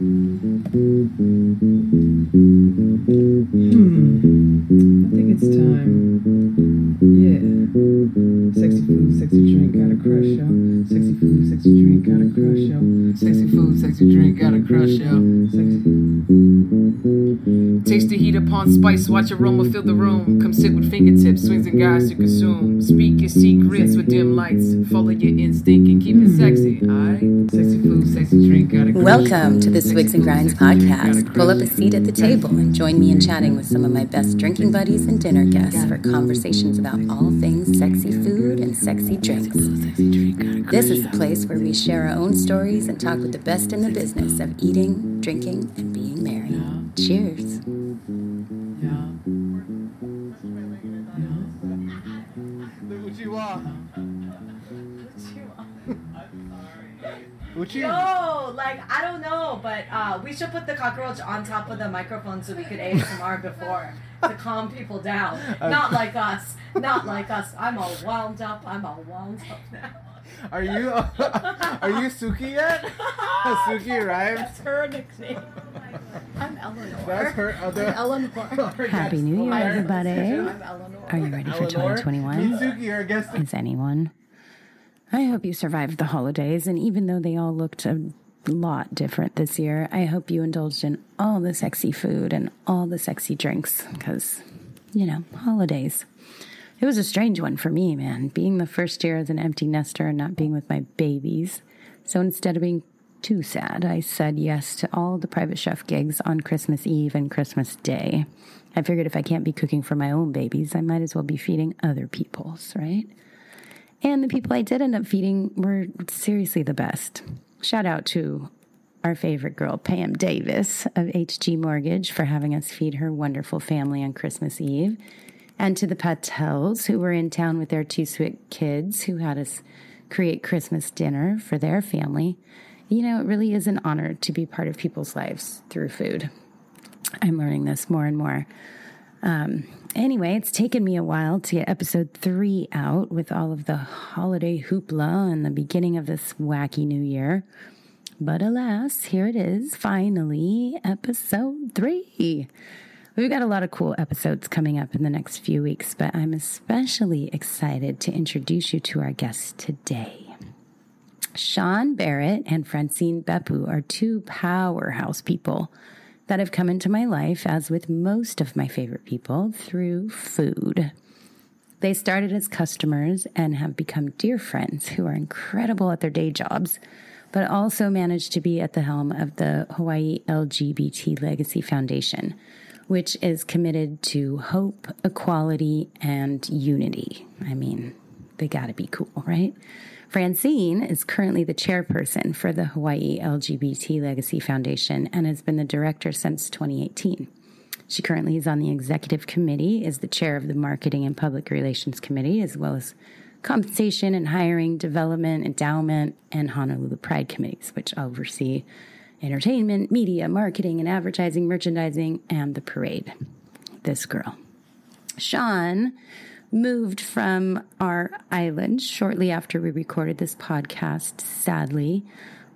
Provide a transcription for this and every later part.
Hmm. I think it's time. Yeah. Sexy food, sexy drink, got a crush, yo. Sexy food, sexy drink, got a crush, yo. Sexy food, sexy drink, got a crush, yo. Sexy. Taste the heat upon spice, watch aroma fill the room. Come sit with fingertips, Swigs and Grinds to consume. Speak your secrets with dim lights. Follow your instinct and keep it sexy, alright? Welcome to the Swigs and Grinds sexy drink, got a podcast. Pull up a seat at the table and join me in chatting with some of my best drinking buddies and dinner guests for conversations about all things sexy food and sexy drinks. This is the place where we share our own stories and talk with the best in the business of eating, drinking, and being merry. Cheers. What you? No, like I don't know, but uh, we should put the cockroach on top of the microphone so we could ASMR before to calm people down. Not like us. Not like us. I'm all wound up. I'm all wound up now. Are you? Are you Suki yet? Suki right? That's her nickname. I'm Eleanor. That's her other. Eleanor. Happy New Year, everybody. I'm Eleanor. Are you ready for 2021? Meet Suki, our guest. Is anyone? I hope you survived the holidays, and even though they all looked a lot different this year, I hope you indulged in all the sexy food and all the sexy drinks because, you know, holidays. It was a strange one for me, man, being the first year as an empty nester and not being with my babies. So instead of being too sad, I said yes to all the private chef gigs on Christmas Eve and Christmas Day. I figured if I can't be cooking for my own babies, I might as well be feeding other people's, right? And the people I did end up feeding were seriously the best. Shout out to our favorite girl, Pam Davis of HG Mortgage, for having us feed her wonderful family on Christmas Eve. And to the Patels, who were in town with their two sweet kids, who had us create Christmas dinner for their family. You know, it really is an honor to be part of people's lives through food. I'm learning this more and more. Um, anyway, it's taken me a while to get episode three out with all of the holiday hoopla and the beginning of this wacky new year. But alas, here it is, finally, episode three. We've got a lot of cool episodes coming up in the next few weeks, but I'm especially excited to introduce you to our guests today. Sean Barrett and Francine Beppu are two powerhouse people that have come into my life, as with most of my favorite people, through food. They started as customers and have become dear friends who are incredible at their day jobs, but also managed to be at the helm of the Hawaii LGBT Legacy Foundation, which is committed to hope, equality, and unity. I mean, they gotta be cool, right? Francine is currently the chairperson for the Hawaii LGBT Legacy Foundation and has been the director since 2018. She currently is on the executive committee, is the chair of the marketing and public relations committee, as well as compensation and hiring, development, endowment, and Honolulu Pride committees, which oversee entertainment, media, marketing and advertising, merchandising, and the parade. This girl. Sean moved from our island shortly after we recorded this podcast, sadly.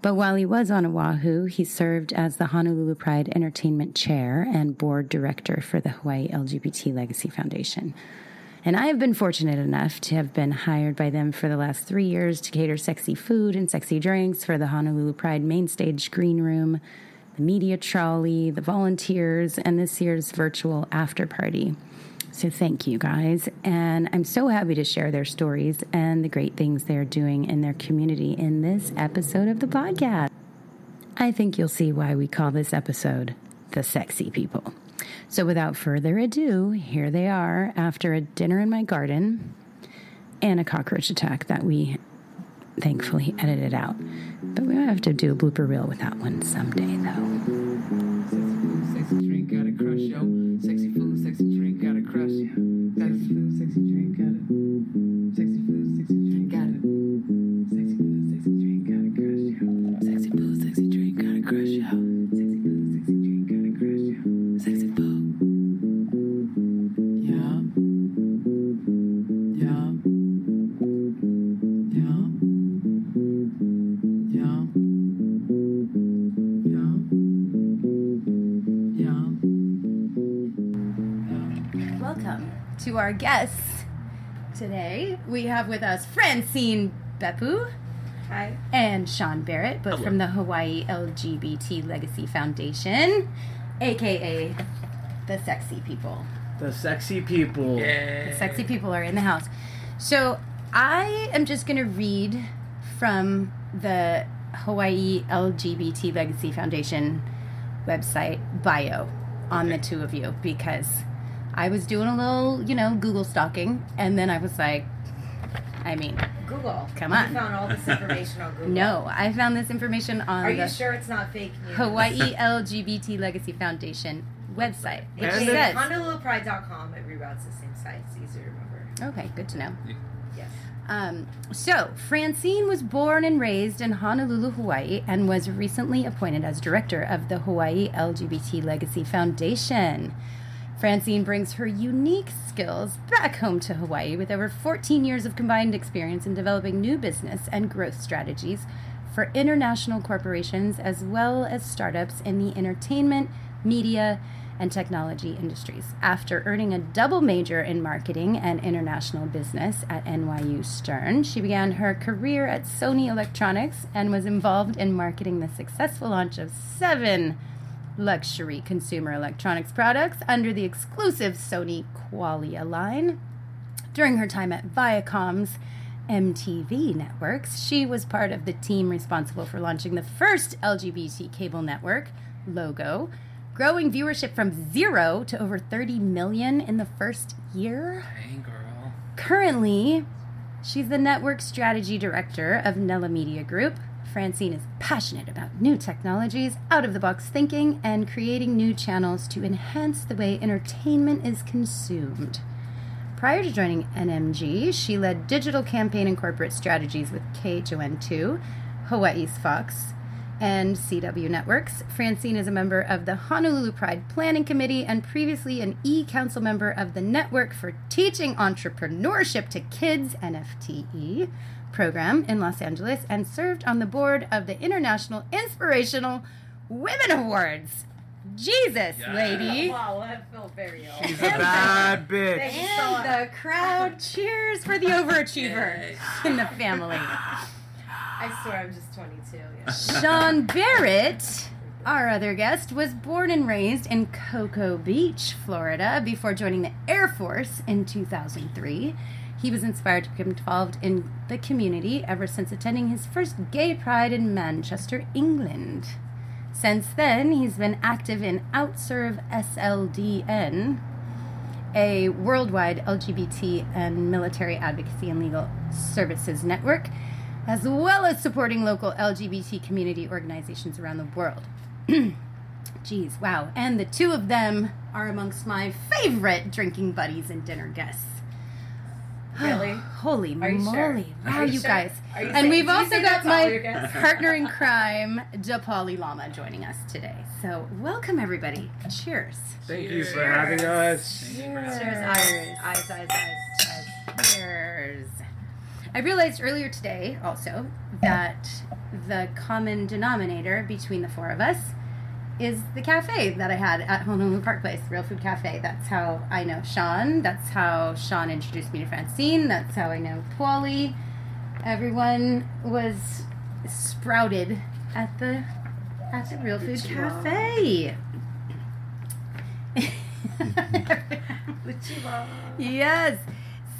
But while he was on Oahu, he served as the Honolulu Pride Entertainment Chair and Board Director for the Hawaii LGBT Legacy Foundation. And I have been fortunate enough to have been hired by them for the last three years to cater sexy food and sexy drinks for the Honolulu Pride main stage green room, the media trolley, the volunteers, and this year's virtual after party. So thank you guys. And I'm so happy to share their stories and the great things they're doing in their community in this episode of the podcast. I think you'll see why we call this episode The Sexy People. So without further ado, here they are after a dinner in my garden and a cockroach attack that we thankfully edited out. But we might have to do a blooper reel with that one someday, though. Have with us Francine Beppu Hi. and Sean Barrett, both Hello. from the Hawaii LGBT Legacy Foundation, aka the Sexy People. The sexy people. The sexy people are in the house. So I am just going to read from the Hawaii LGBT Legacy Foundation website bio on the two of you because I was doing a little, you know, Google stalking, and then I was like, I mean, Google. Come You on. found all this information on Google. no, I found this information on Are the you sure it's not fake news? Hawaii LGBT Legacy Foundation website, which It's And says, HonoluluPride.com. It reroutes the same site. It's easy to remember. okay, good to know. Yes. Um, so, Francine was born and raised in Honolulu, Hawaii, and was recently appointed as director of the Hawaii LGBT Legacy Foundation. Francine brings her unique skills back home to Hawaii with over 14 years of combined experience in developing new business and growth strategies for international corporations as well as startups in the entertainment, media, and technology industries. After earning a double major in marketing and international business at NYU Stern, she began her career at Sony Electronics and was involved in marketing the successful launch of seven luxury consumer electronics products under the exclusive Sony Qualia line. During her time at Viacom's MTV networks, she was part of the team responsible for launching the first LGBT cable network, Logo, growing viewership from zero to over 30 million in the first year. Hey, girl. Currently, she's the network strategy director of Nella Media Group. Francine is passionate about new technologies, out of the box thinking, and creating new channels to enhance the way entertainment is consumed. Prior to joining NMG, she led digital campaign and corporate strategies with KHON2, Hawaii's Fox, and CW Networks. Francine is a member of the Honolulu Pride Planning Committee and previously an e council member of the Network for Teaching Entrepreneurship to Kids, NFTE, program in Los Angeles and served on the board of the International Inspirational Women Awards. Jesus, Yeah. lady. Wow, I feel very old. She's a bad bitch. Thank you so much. And the crowd cheers for the overachiever Yay. in the family. I swear I'm just 22. Yeah. Sean Barrett, our other guest, was born and raised in Cocoa Beach, Florida, before joining the Air Force in 2003. He was inspired to become involved in the community ever since attending his first gay pride in Manchester, England. Since then, he's been active in Outserve SLDN, a worldwide LGBT and military advocacy and legal services network, as well as supporting local LGBT community organizations around the world. Geez, wow. And the two of them are amongst my favorite drinking buddies and dinner guests. Really? Holy Are you moly. sure? Wow, Are you, you sure? guys. Are you and saying- we've also got that to all my partner in crime, DePauli Lama, joining us today. So, welcome everybody. Cheers. Thank you for having us. Thank you Cheers. Eyes, eyes, eyes, eyes. eyes. Cheers. I realized earlier today also that the common denominator between the four of us is the cafe that I had at Honolulu Park Place, Real Food Cafe. That's how I know Sean. That's how Sean introduced me to Francine. That's how I know Paulie. Everyone was sprouted at the at the Real Food Cafe. Yes.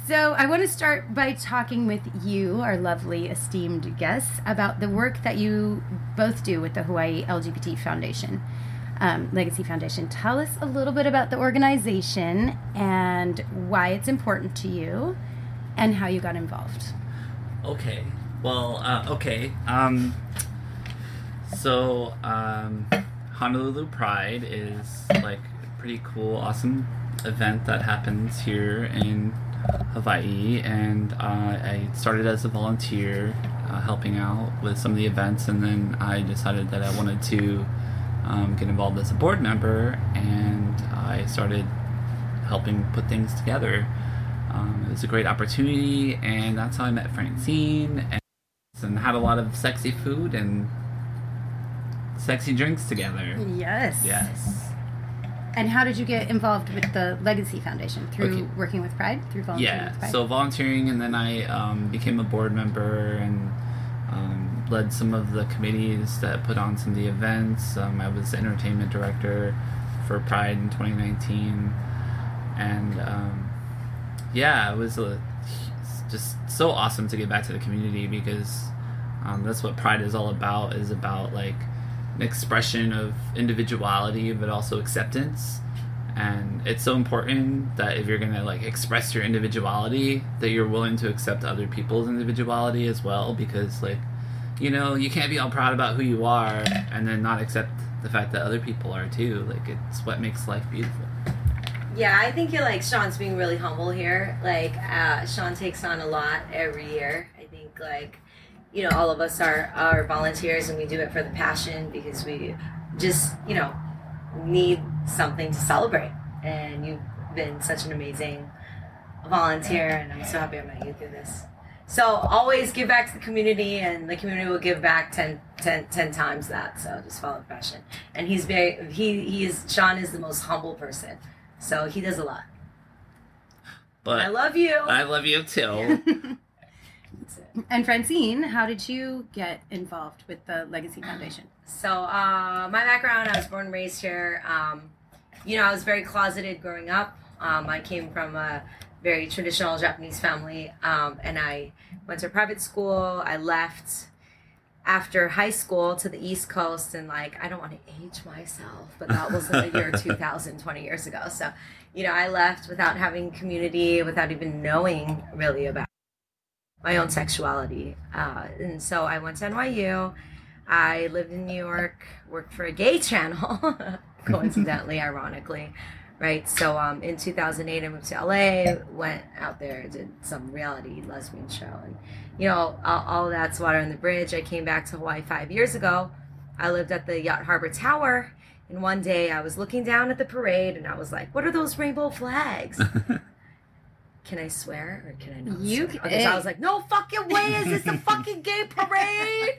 So I want to start by talking with you, our lovely esteemed guests, about the work that you both do with the Hawaii LGBT Foundation, um, Legacy Foundation. Tell us a little bit about the organization and why it's important to you, and how you got involved. Okay. Well, uh, okay. Um, so, um, Honolulu Pride is like a pretty cool, awesome event that happens here in Hawaii, and uh, I started as a volunteer, uh, helping out with some of the events, and then I decided that I wanted to um, get involved as a board member, and I started helping put things together. Um, it was a great opportunity, and that's how I met Francine, and, and had a lot of sexy food and sexy drinks together. Yes. Yes. And how did you get involved with the Legacy Foundation? Through Okay. working with Pride? Through volunteering with Yeah, Pride? so volunteering, and then I um, became a board member and um, led some of the committees that put on some of the events. Um, I was entertainment director for Pride in 2019, and um, yeah, it was a, just so awesome to get back to the community because um, that's what Pride is all about. Is about like an expression of individuality, but also acceptance and it's so important that if you're gonna like express your individuality that you're willing to accept other people's individuality as well because like you know you can't be all proud about who you are and then not accept the fact that other people are too like it's what makes life beautiful Yeah, I think you're like Sean's being really humble here. Like uh, Sean takes on a lot every year. I think like you know all of us are are volunteers and we do it for the passion because we just you know need something to celebrate. And you've been such an amazing volunteer, and I'm so happy I met you through this. So always give back to the community, and the community will give back 10, 10, 10 times that. So just follow the passion. And he's very he he is Sean is the most humble person. So he does a lot. but I love you. I love you too That's it. And Francine, how did you get involved with the Legacy Foundation? So uh, my background, I was born and raised here. Um, you know, I was very closeted growing up. Um, I came from a very traditional Japanese family, um, and I went to a private school. I left after high school to the East Coast, and like I don't want to age myself, but that was the year 2000, 20 years ago. So, you know, I left without having community, without even knowing really about my own sexuality, uh, and so I went to NYU. I lived in New York, worked for a gay channel, coincidentally, ironically, right? So um, in 2008, I moved to LA, went out there, did some reality lesbian show, and you know, all, all that's water on the bridge. I came back to Hawaii five years ago. I lived at the Yacht Harbor Tower, and one day I was looking down at the parade, and I was like, "What are those rainbow flags?" can I swear or can I not? You swear? can- Okay, so I was like, no fucking way is this a fucking gay parade?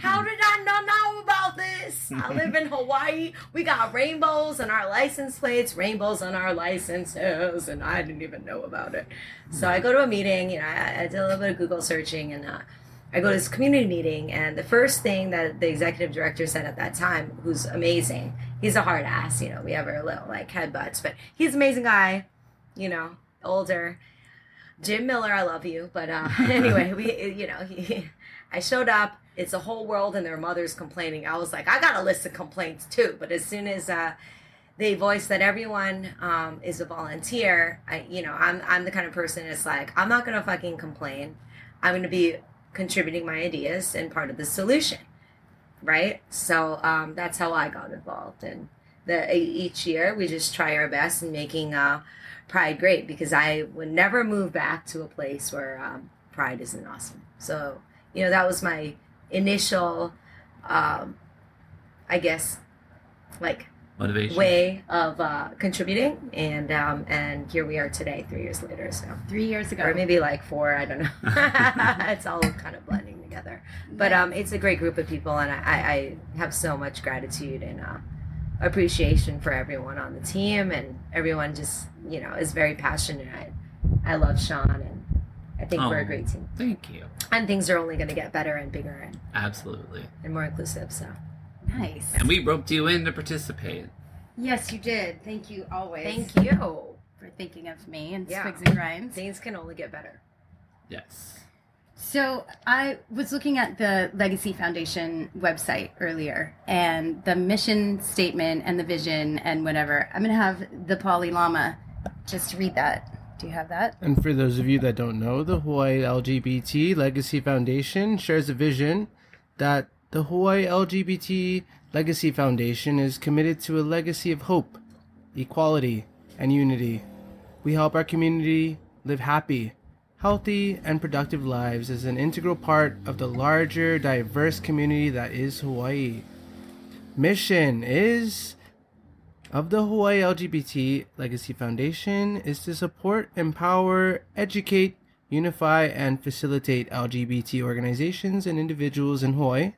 How did I not know about this? I live in Hawaii. We got rainbows on our license plates, rainbows on our licenses, and I didn't even know about it. So I go to a meeting, you know, I, I did a little bit of Google searching and uh, I go to this community meeting, and the first thing that the executive director said at that time, who's amazing, he's a hard ass, you know, we have our little like headbutts, but he's an amazing guy, you know, older. Jim Miller, I love you, but uh, anyway, we, you know, he, I showed up. It's a whole world, and their mother's complaining. I was like, I got a list of complaints too, but as soon as uh, they voice that everyone um, is a volunteer, I, you know, I'm I'm the kind of person that's like, I'm not gonna fucking complain. I'm gonna be contributing my ideas and part of the solution, right? So um, that's how I got involved, and the each year we just try our best in making uh, Pride great because I would never move back to a place where um, Pride isn't awesome. So you know that was my initial, um, I guess, like motivation way of uh, contributing, and um, and here we are today, three years later. So Three years ago. or maybe like four. I don't know. it's all kind of blending together. But um, it's a great group of people, and I, I, I have so much gratitude and uh, appreciation for everyone on the team, and everyone just you know is very passionate. I, I love Sean, and I think we're Oh. a great team, thank you and things are only going to get better and bigger and, absolutely and more inclusive. So Nice. and we roped you in to participate Yes, you did. Thank you always. thank you. for thinking of me and Yeah. Swigs and Grinds. Things can only get better. yes So I was looking at the Legacy Foundation website earlier, and the mission statement and the vision and whatever. I'm gonna have the Polly Llama just read that. Do you have that? And for those of you that don't know, the Hawaii LGBT Legacy Foundation shares a vision that the Hawaii LGBT Legacy Foundation is committed to a legacy of hope, equality, and unity. We help our community live happy, healthy, and productive lives as an integral part of the larger, diverse community that is Hawaii. Mission is of the Hawaii LGBT Legacy Foundation is to support, empower, educate, unify, and facilitate LGBT organizations and individuals in Hawaii.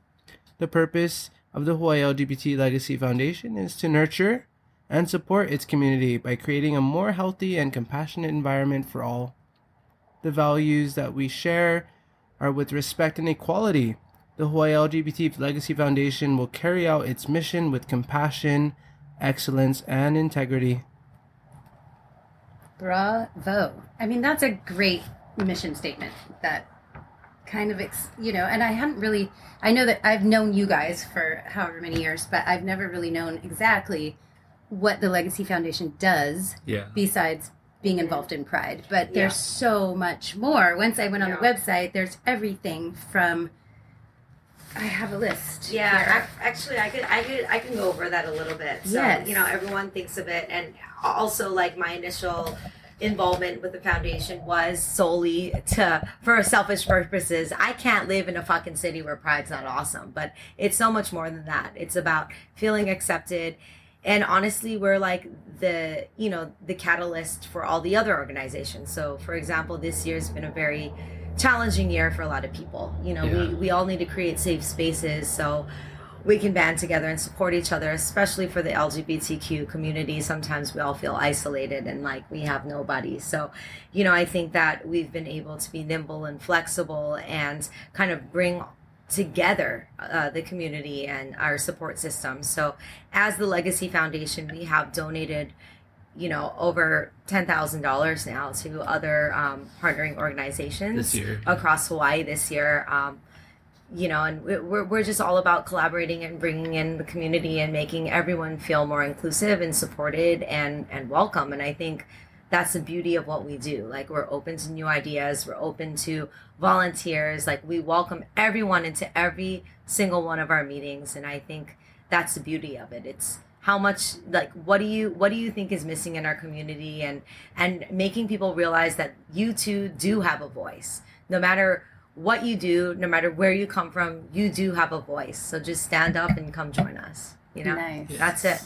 The purpose of the Hawaii LGBT Legacy Foundation is to nurture and support its community by creating a more healthy and compassionate environment for all. The values that we share are with respect and equality. The Hawaii LGBT Legacy Foundation will carry out its mission with compassion, excellence, and integrity. Bravo. I mean, that's a great mission statement that kind of, ex- you know, and I hadn't really, I know that I've known you guys for however many years, but I've never really known exactly what the Legacy Foundation does Yeah. besides being involved in Pride. But there's Yeah. so much more. Once I went on the website, there's everything from, I have a list. Yeah, actually, I could, I could, I can go over that a little bit. So, Yes. you know, everyone thinks of it, and also like my initial involvement with the foundation was solely to for selfish purposes. I can't live in a fucking city where pride's not awesome, but it's so much more than that. It's about feeling accepted. And honestly, we're like the, you know, the catalyst for all the other organizations. So, for example, this year's been a very challenging year for a lot of people. You know, Yeah. we, we all need to create safe spaces so we can band together and support each other, especially for the LGBTQ community. Sometimes we all feel isolated and like we have nobody. So, you know, I think that we've been able to be nimble and flexible and kind of bring together uh, the community and our support system. So, as the Legacy Foundation, we have donated you know over ten thousand dollars now to other um, partnering organizations This year. across Hawaii this year. Um, you know, and we- we're we're just all about collaborating and bringing in the community and making everyone feel more inclusive and supported and and welcome. And I think that's the beauty of what we do. Like we're open to new ideas. We're open to volunteers. Like we welcome everyone into every single one of our meetings. And I think that's the beauty of it. It's how much like what do you what do you think is missing in our community and and making people realize that you too do have a voice no matter what you do no matter where you come from you do have a voice so just stand up and come join us you know Nice. that's it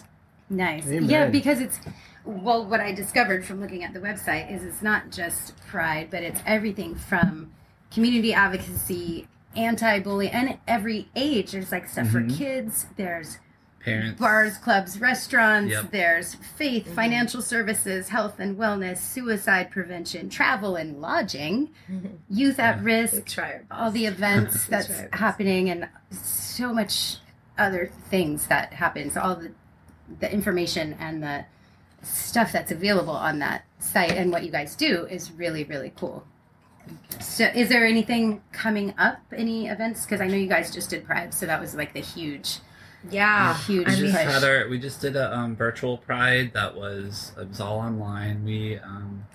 Nice. Amen. Yeah, because it's well, what I discovered from looking at the website is it's not just pride, but it's everything from community advocacy, anti-bullying, and every age. There's like stuff Mhm. for kids. There's Parents. bars, clubs, restaurants. Yep. There's faith, Mm-hmm. financial services, health and wellness, suicide prevention, travel and lodging, youth at Yeah. we risk, all the events that's happening and so much other things that happens. all the the information and the stuff that's available on that site and what you guys do is really really cool so is there anything coming up any events because i know you guys just did pride so that was like the huge yeah Huge I We mean, just had our we just did a um, virtual pride that was it was all online. We um,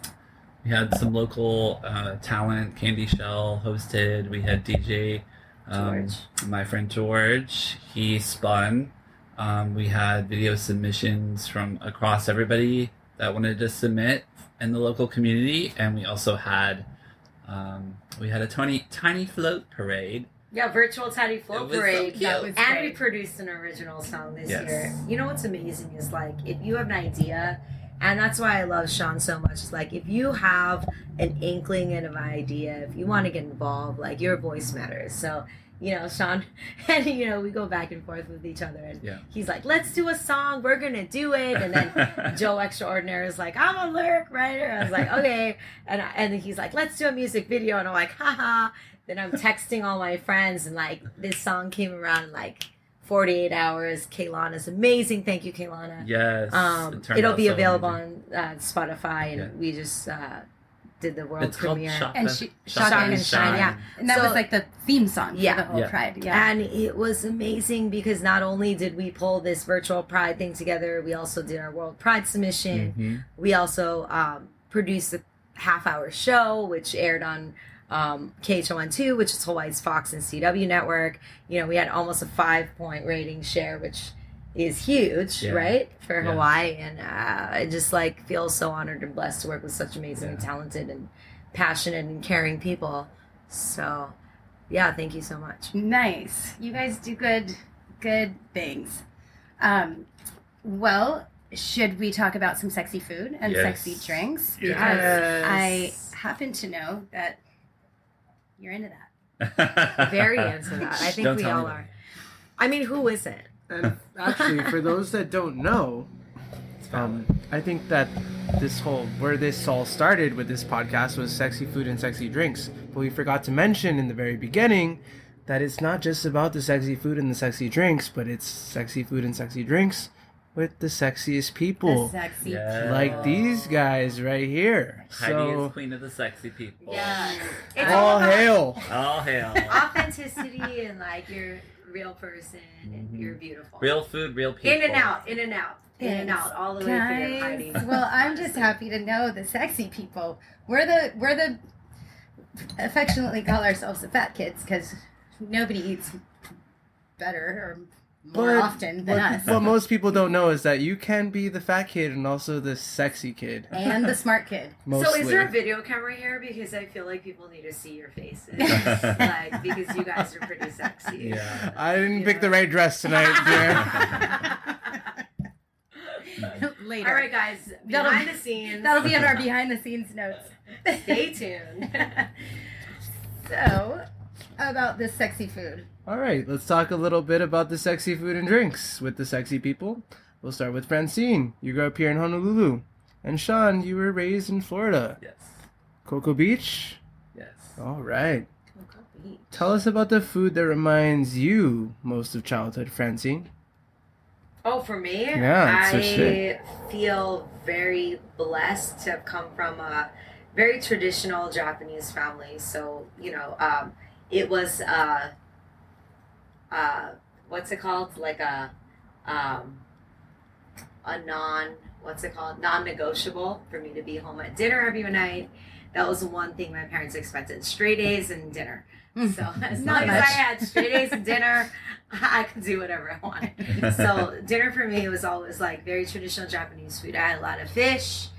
we had some local uh, talent. Candy Shell hosted. We had DJ um, my friend George. He spun. Um, we had video submissions from across everybody that wanted to submit in the local community, and we also had um, we had a tiny tiny float parade. Yeah virtual tiny It float was so parade cute. That was and we produced an original song this Yes. year. You know what's amazing is like if you have an idea and that's why i love sean so much is like if you have an inkling of an idea if you want to get involved like your voice matters. So you know sean and you know we go back and forth with each other and Yeah. he's like let's do a song we're gonna do it. And then joe extraordinaire is like i'm a lyric writer. I was like okay. And, I, and then he's like let's do a music video. And i'm like haha then i'm texting all my friends and like this song came around in like 48 hours kaylana's amazing thank you kaylana Yes. um, it it'll be so available amazing. on uh, spotify and Yeah. we just uh, did the world It's called premiere Shock And the- she- Shock Shock and and Shine, yeah. and that So- was like the theme song Yeah. for the whole Yeah. pride yeah And it was amazing because not only did we pull this virtual pride thing together, we also did our World Pride submission. Mhm. We also um, produced a half hour show, which aired on um, KHON2, which is Hawaii's Fox and CW network. You know, we had almost a five point rating share, which is huge, Yeah. right, for Yeah. Hawaii. And uh, I just like feel so honored and blessed to work with such amazing, and talented, and passionate and caring people. So, yeah, thank you so much. Nice. You guys do good, good things. Um, well, should we talk about some sexy food and Yes. sexy drinks? Yes. I happen to know that you're into that. Very into that. I think Don't we all me. are. I mean, who isn't? And actually, for those that don't know, Um, I think that this whole where this all started with this podcast was sexy food and sexy drinks. But we forgot to mention in the very beginning that it's not just about the sexy food and the sexy drinks, but it's sexy food and sexy drinks with the sexiest people. sexy. Yeah. like these guys right here. Heidi So is queen of the sexy people. Yeah. It's all all hail. All hail. authenticity and like you're real person and Mhm. you're beautiful. real food, real people. in and out, in and out, in and out, all the way through Heidi. Guys, well, I'm just happy to know the sexy people. We're the we're the affectionately call ourselves the fat kids because nobody eats better or more But- often than What, us. what most people don't know is that you can be the fat kid and also the sexy kid. and the smart kid. Mostly. So is there a video camera here? Because I feel like people need to see your faces, like because you guys are pretty sexy. Yeah. I didn't You pick know? the right dress tonight, dear. Later. All right, guys, That'll- behind the scenes. That'll be in our behind the scenes notes. Stay tuned. so, about this sexy food. All right, let's talk a little bit about the sexy food and drinks with the sexy people. We'll start with Francine. You grew up here in Honolulu. And Sean, you were raised in Florida. Yes. Cocoa Beach? Yes. All right. Cocoa Beach. Tell us about the food that reminds you most of childhood, Francine. Oh, for me, Yeah, I switched it. feel very blessed to have come from a very traditional Japanese family. So you know, um, it was uh, uh, what's it called? Like a um, a non what's it called? Non-negotiable for me to be home at dinner every night. That was one thing my parents expected: straight A's and dinner. So as Not long as I had straight A's and dinner, I could do whatever I wanted. So dinner for me was always like very traditional Japanese food. I had a lot of fish,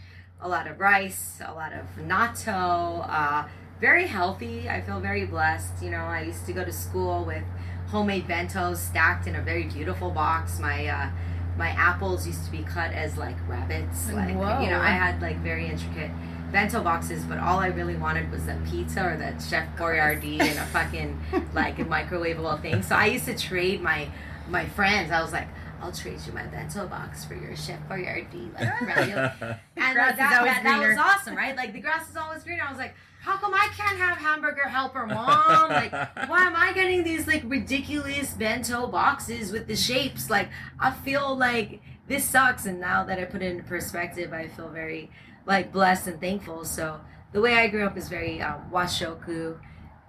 a lot of rice, a lot of natto. Uh, very healthy. I feel very blessed. You know, I used to go to school with homemade bentos stacked in a very beautiful box. My uh, my apples used to be cut as like rabbits. Like Whoa. you know, I had like very intricate bento boxes, but all I really wanted was that pizza or that Chef Boyardee in a fucking like a microwavable thing. So I used to trade my my friends. I was like, I'll trade you my bento box for your Chef Boyardee like ravioli. And like, that, that, that was awesome, right? Like the grass is always greener. I was like, how come I can't have hamburger helper mom? Like, why am I getting these like ridiculous bento boxes with the shapes? Like, I feel like this sucks. And now that I put it into perspective, I feel very like blessed and thankful. So the way I grew up is very um, washoku,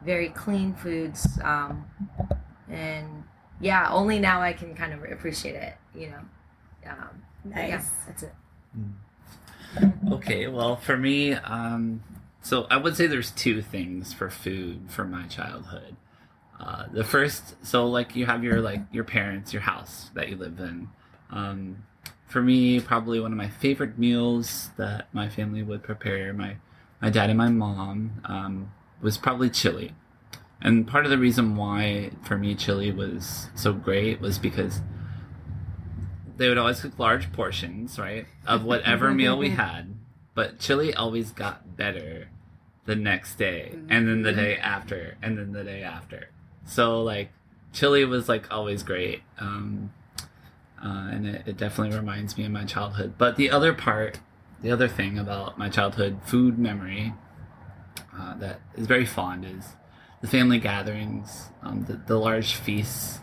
very clean foods, um, and yeah, only now I can kind of appreciate it. You know. Um, but yeah, Nice. that's it. Okay, well, for me, um, so I would say there's two things for food for my childhood. Uh, the first, so like you have your like your parents, your house that you live in. Um, for me, probably one of my favorite meals that my family would prepare, my my dad and my mom, um, was probably chili. And part of the reason why for me chili was so great was because they would always cook large portions, right, of whatever meal we had. But chili always got better the next day, and then the day after, and then the day after. So like, chili was like always great, um, uh, and it, it definitely reminds me of my childhood. But the other part, the other thing about my childhood food memory uh, that is very fond is the family gatherings, um, the, the large feasts,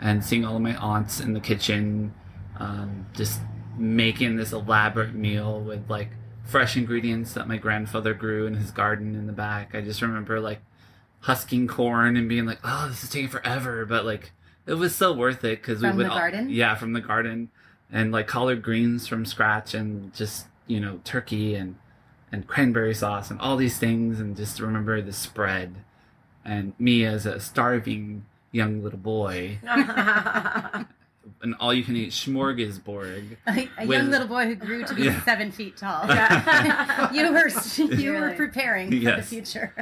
and seeing all of my aunts in the kitchen, um, just making this elaborate meal with like fresh ingredients that my grandfather grew in his garden in the back. I just remember like husking corn and being like, "Oh, this is taking forever," but like it was so worth it because we From would the all- garden? yeah, from the garden, and like collard greens from scratch, and just you know turkey and and cranberry sauce and all these things, and just remember the spread, and me as a starving young little boy, an all you can eat smorgasbord. A, a With- young little boy who grew to be Yeah. seven feet tall. Yeah. you were you were Really? preparing for the future.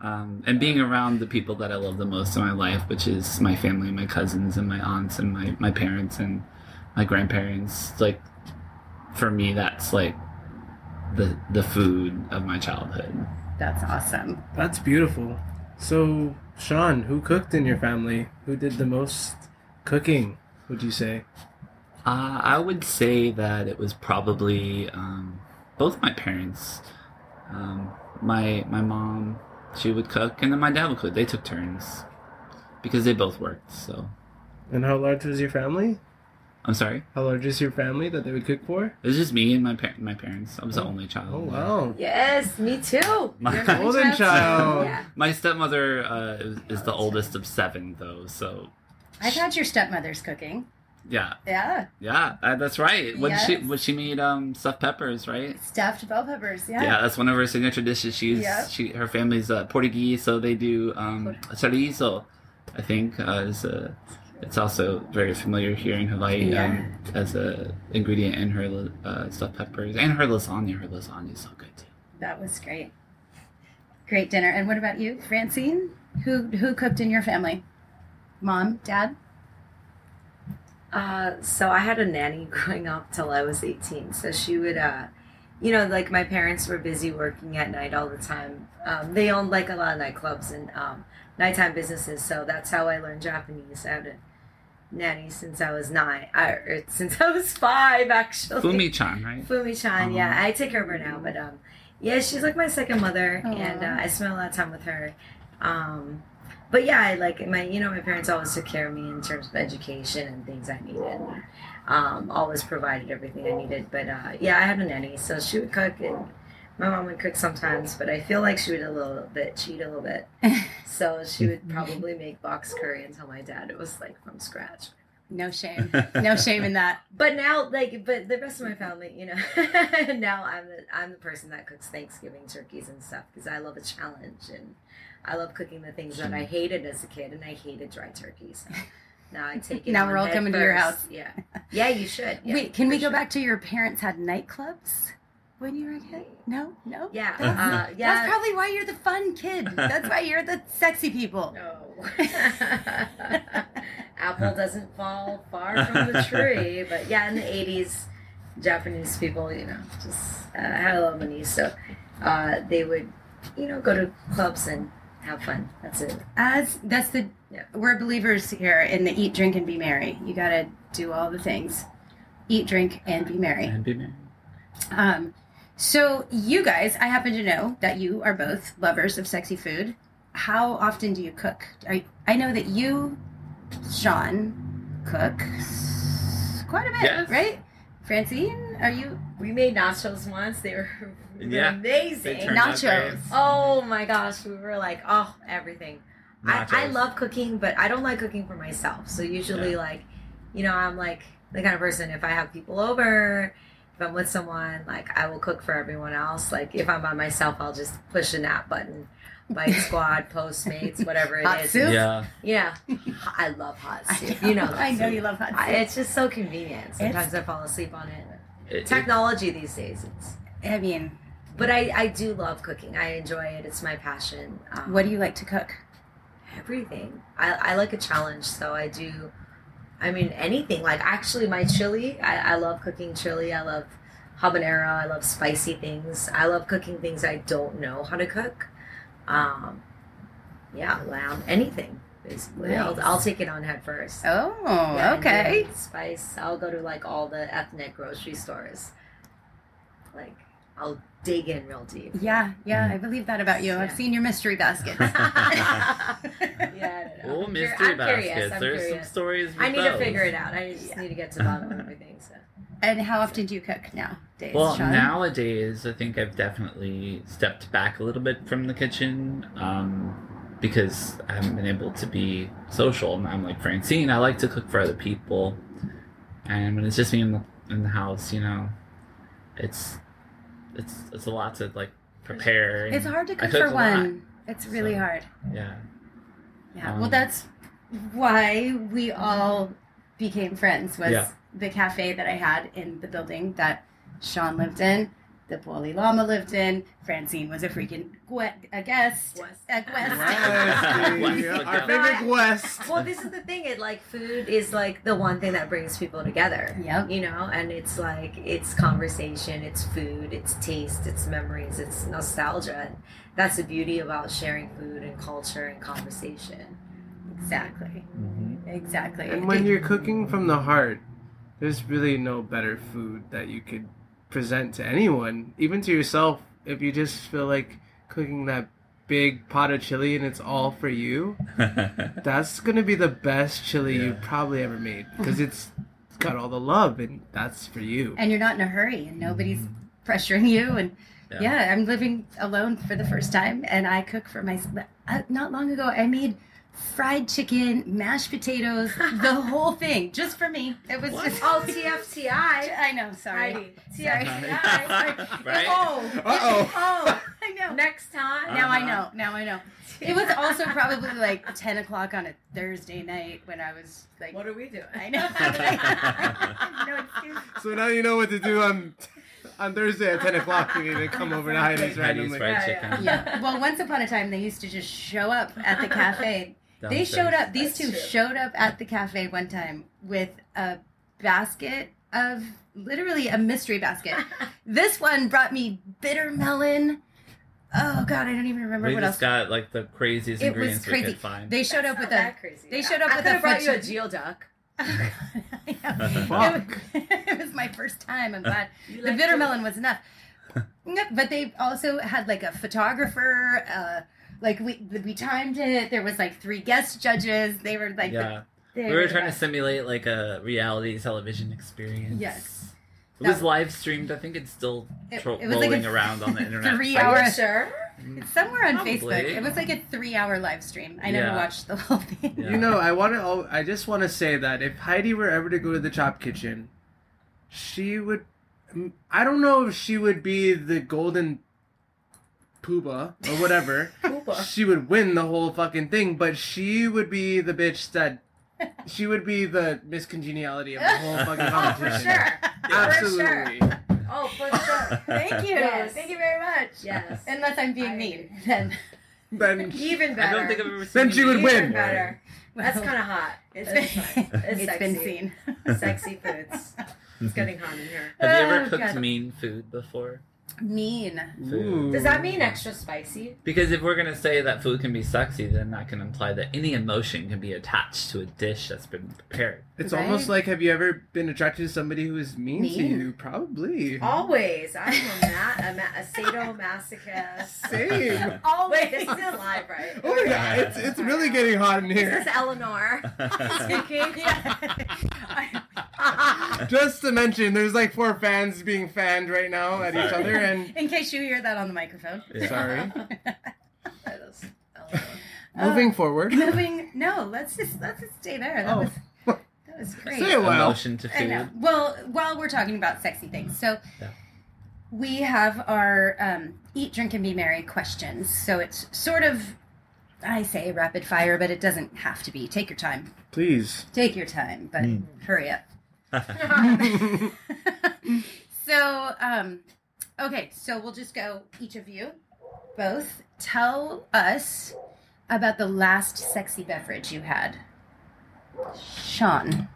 um, and being around the people that I love the most in my life, which is my family, my cousins, and my aunts, and my, my parents, and my grandparents. Like, for me, that's like the the food of my childhood. That's awesome. That's beautiful. So, Sean, who cooked in your family? Who did the most cooking, would you say? Uh, I would say that it was probably um, both my parents. Um, my my mom, she would cook, and then my dad would cook. They took turns because they both worked. So And how large was your family? I'm sorry. How large is your family that they would cook for? It was just me and my par- my parents. I was the only child. Oh wow. Yes, me too. My- You're my Golden child. Yeah. My stepmother uh, is, is the oldest of seven, though. So I've had your stepmother's cooking. yeah, Yeah. yeah, uh, that's right. She Yes. what she made um stuffed peppers, right? Stuffed bell peppers. Yeah. Yeah, that's one of her signature dishes. She's Yeah. she her family's uh, Portuguese, so they do um chorizo. I think uh, is a. It's also very familiar here in Hawaii Yeah. um, as a ingredient in her uh, stuffed peppers and her lasagna. Her lasagna is so good too. That was great. Great dinner. And what about you, Francine? Who who cooked in your family? Mom, dad? Uh, so I had a nanny growing up till I was 18. So she would, uh, you know, like my parents were busy working at night all the time. Um, they owned like a lot of nightclubs and um, nighttime businesses. So that's how I learned Japanese. I had a nanny since I was nine, I, or since I was five, actually. Fumi-chan, right? Fumi-chan, yeah. Uh-huh. I take care of her now, but um, yeah, she's like my second mother, and uh, I spent a lot of time with her. Um, but yeah, I like my, you know, my parents always took care of me in terms of education and things I needed. Um, always provided everything I needed. But uh, yeah, I had a nanny, so she would cook, and my mom would cook sometimes. But I feel like she would a little bit cheat a little bit, so she would probably make box curry and tell my dad it was like from scratch. No shame. No shame in that. But now, like, but the rest of my family, you know, now I'm the I'm the person that cooks Thanksgiving turkeys and stuff because I love a challenge and I love cooking the things that I hated as a kid and I hated dry turkeys. Now I take it. Now we're all coming to your house. Yeah, yeah, you should. Yeah, Wait, can we for go sure. back to your parents had nightclubs when you were a kid? No? No? Yeah, That's, uh, yeah. that's probably why you're the fun kid. That's why you're the sexy people. No. Apple doesn't fall far from the tree, but yeah, in the '80s, Japanese people, you know, just uh, I had a lot of money, so uh, they would, you know, go to clubs and have fun. That's it. As that's the we're believers here in the eat, drink, and be merry. You gotta do all the things. Eat, drink, and be merry. And be married. Um, so you guys, I happen to know that you are both lovers of sexy food. How often do you cook? Are, I know that you, Sean, cook quite a bit, Yes. right? Francine, are you? We made nachos once. They were Yeah, amazing. They Nachos. Oh my gosh, we were like, oh, everything. I, I love cooking, but I don't like cooking for myself. So usually, Yeah. like, you know, I'm like the kind of person if I have people over, if I'm with someone, like I will cook for everyone else. Like if I'm by myself, I'll just push the nap button. Bike Squad, Postmates, whatever it is. Hot soup? Yeah. Yeah, I love hot I soup. know, You know, I that know soup. you love hot soup. I- It's just so convenient. Sometimes I fall asleep on it. It- it- Technology these days, it's. I mean, But I, I do love cooking. I enjoy it. It's my passion. Um, what do you like to cook? everything. I, I like a challenge, so I do. I mean, anything. Like actually, my chili. I, I love cooking chili. I love habanero. I love spicy things. I love cooking things I don't know how to cook. Um, yeah, lamb. Anything basically. I'll, I'll take it on head first. Oh, Yeah, okay. Spice. I'll go to like all the ethnic grocery stores. Like I'll dig in real deep. Yeah, yeah, I believe that about you. I've seen your mystery baskets. yeah, I don't know. Oh, I'm mystery I'm curious, baskets. I'm There's some curious. stories. I need to figure it out. I just Yeah. need to get to the bottom of everything. So. and how often do you cook nowadays? Well, Sean? nowadays, I think I've definitely stepped back a little bit from the kitchen um, because I haven't been able to be social. And I'm like Francine. I like to cook for other people, and when it's just me in the in the house, you know, it's it's it's a lot to like prepare. it's hard to cook cook for a lot. one. It's really So- hard. Yeah. Yeah. Um, well, that's why we all became friends. Was Yeah. the cafe that I had in the building that Sean lived in, the Poli Llama lived in. Francine was a freaking gue- a guest. West. A guest. Westy. West. Our favorite West. Well, this is the thing. It like food is like the one thing that brings people together. Yep. You know, and it's like it's conversation, it's food, it's taste, it's memories, it's nostalgia. And that's the beauty about sharing food and culture and conversation. Exactly. Mhm. Exactly. And when you're cooking from the heart, there's really no better food that you could present to anyone, even to yourself, if you just feel like cooking that big pot of chili and it's all for you. That's gonna be the best chili Yeah. you've probably ever made because it's it's got all the love and that's for you. and you're not in a hurry and nobody's pressuring you and Yeah. yeah. i'm living alone for the first time and i cook for myself uh, not long ago i made fried chicken mashed potatoes the whole thing just for me it was just Oh, TFTI. i know sorry Heidi. Sorry. TFTI. Right? Oh. Uh-oh. Oh. i know Next time. now i Uh-huh. know now i know it was also probably like 10 o'clock on a thursday night when i was like What are we doing? i know I have no excuse. So now you know what to do on on Thursday at ten o'clock. You need to come over to Heidi's Heidi's randomly. fried Yeah, chicken. yeah well once upon a time they used to just show up at the cafe They showed up. These That's two true. showed up at the cafe one time with a basket of literally a mystery basket. this one brought me bitter melon. Oh God, I don't even remember We what just else. got like the craziest It was ingredients we crazy. could find. They showed up Not with a. that crazy. they showed up I with could a brought you a fettuccine- geoduck. Fuck. it was my first time. I'm glad. You the like bitter melon was enough. But they also had like a photographer. Uh, like we we timed it. There was like three guest judges. They were like yeah, they we were trying to simulate like a reality television experience. Yes. It was live streamed. I think it's still It- tro- it was like a rolling around on the internet. three Are hour- you sure? Mm. It's somewhere on Probably. Facebook. It was like a three-hour live stream. I never Yeah. watched the whole thing. Yeah. You know, I want to. I just want to say that if Heidi were ever to go to the Chop Kitchen, she would. Mm, I don't know if she would be the golden pooba or whatever. Poopa. she would win the whole fucking thing, but she would be the bitch that. She would be the Miss Congeniality of the whole fucking competition. Oh, for competition. sure. Absolutely. Oh, for sure. Thank you. Yes. Thank you very much. Yes. Unless I'm being I- mean, then Then Even better. I don't think I've ever seen. Then she would win. Even better. That's kind of hot. It's It's, been, fine. It's, it's been seen. Sexy foods. It's getting hot in here. Have you ever Oh, cooked God. mean food before? Mean. Ooh. Does that mean extra spicy? Because if we're gonna say that food can be sexy, then that can imply that any emotion can be attached to a dish that's been prepared. It's Right? almost like have you ever been attracted to somebody who is mean, to you? Probably. Always. I'm a, ma- a, ma- a sadomasochist. Same. Always. Wait, this is live, right? Oh my god, it's it's really getting hot in here. This here. is Eleanor speaking. Just to mention, there's like four fans being fanned right now at each other, and In case you hear that on the microphone. Yeah. sorry. That is Eleanor. Moving forward. Moving. No, let's just let's just stay there. That Oh. was that was great. Say well. Emotion to I know. food. Well, while we're talking about sexy things, so Yeah. we have our um, eat, drink, and be merry questions. So it's sort of, I say rapid fire, but it doesn't have to be. Take your time. Please. Take your time, but Mm. hurry up. so, um, okay, so we'll just go, each of you, both, tell us about the last sexy beverage you had. Sean.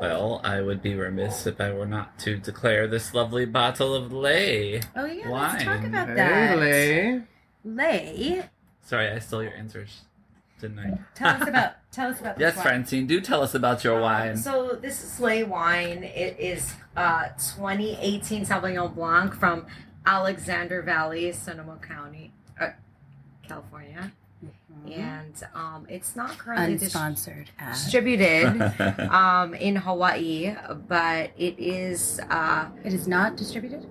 Well, I would be remiss if I were not to declare this lovely bottle of lay. Oh, yeah, let's talk Wine. about Hey, that. Lay. Lay, Sorry, I stole your answers, didn't I? tell us about tell us about this Yes, wine. Francine, do tell us about your Um, wine. So this is Lay Wine. It is uh, 2018 Sauvignon Blanc from Alexander Valley, Sonoma County, uh, California, and um, it's not currently dis- Unsponsored distributed um, in Hawaii, but it is uh, It is not distributed.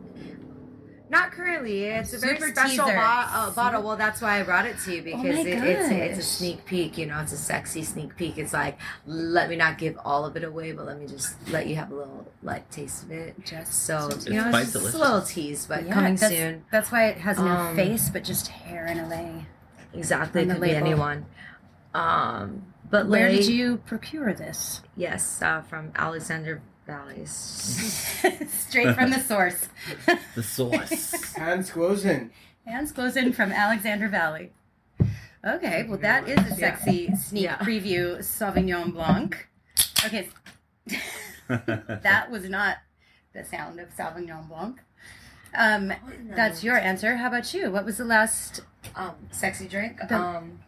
not currently. It's a very Super special bo- uh, bottle. Well, that's why I brought it to you because my it, it's it's a sneak peek. You know, it's a sexy sneak peek. It's like let me not give all of it away, but let me just let you have a little like taste of it. Just So It's you know, quite it's just delicious. a little tease, but Yeah, coming that's, soon. That's why it has no Um, face, but just hair and a lay. Exactly, it the could be label. anyone. Um, but Where Lay- did you procure this? Yes, uh, from Alexander Valleys. Straight from the source. the sauce. Hans Quozen. Hands Closen from Alexander Valley. Okay, well that is a sexy sneak Yeah. preview Sauvignon Blanc. Okay, that was not the sound of Sauvignon Blanc. Um, that's your answer. How about you? What was the last? um, sexy drink. The- um,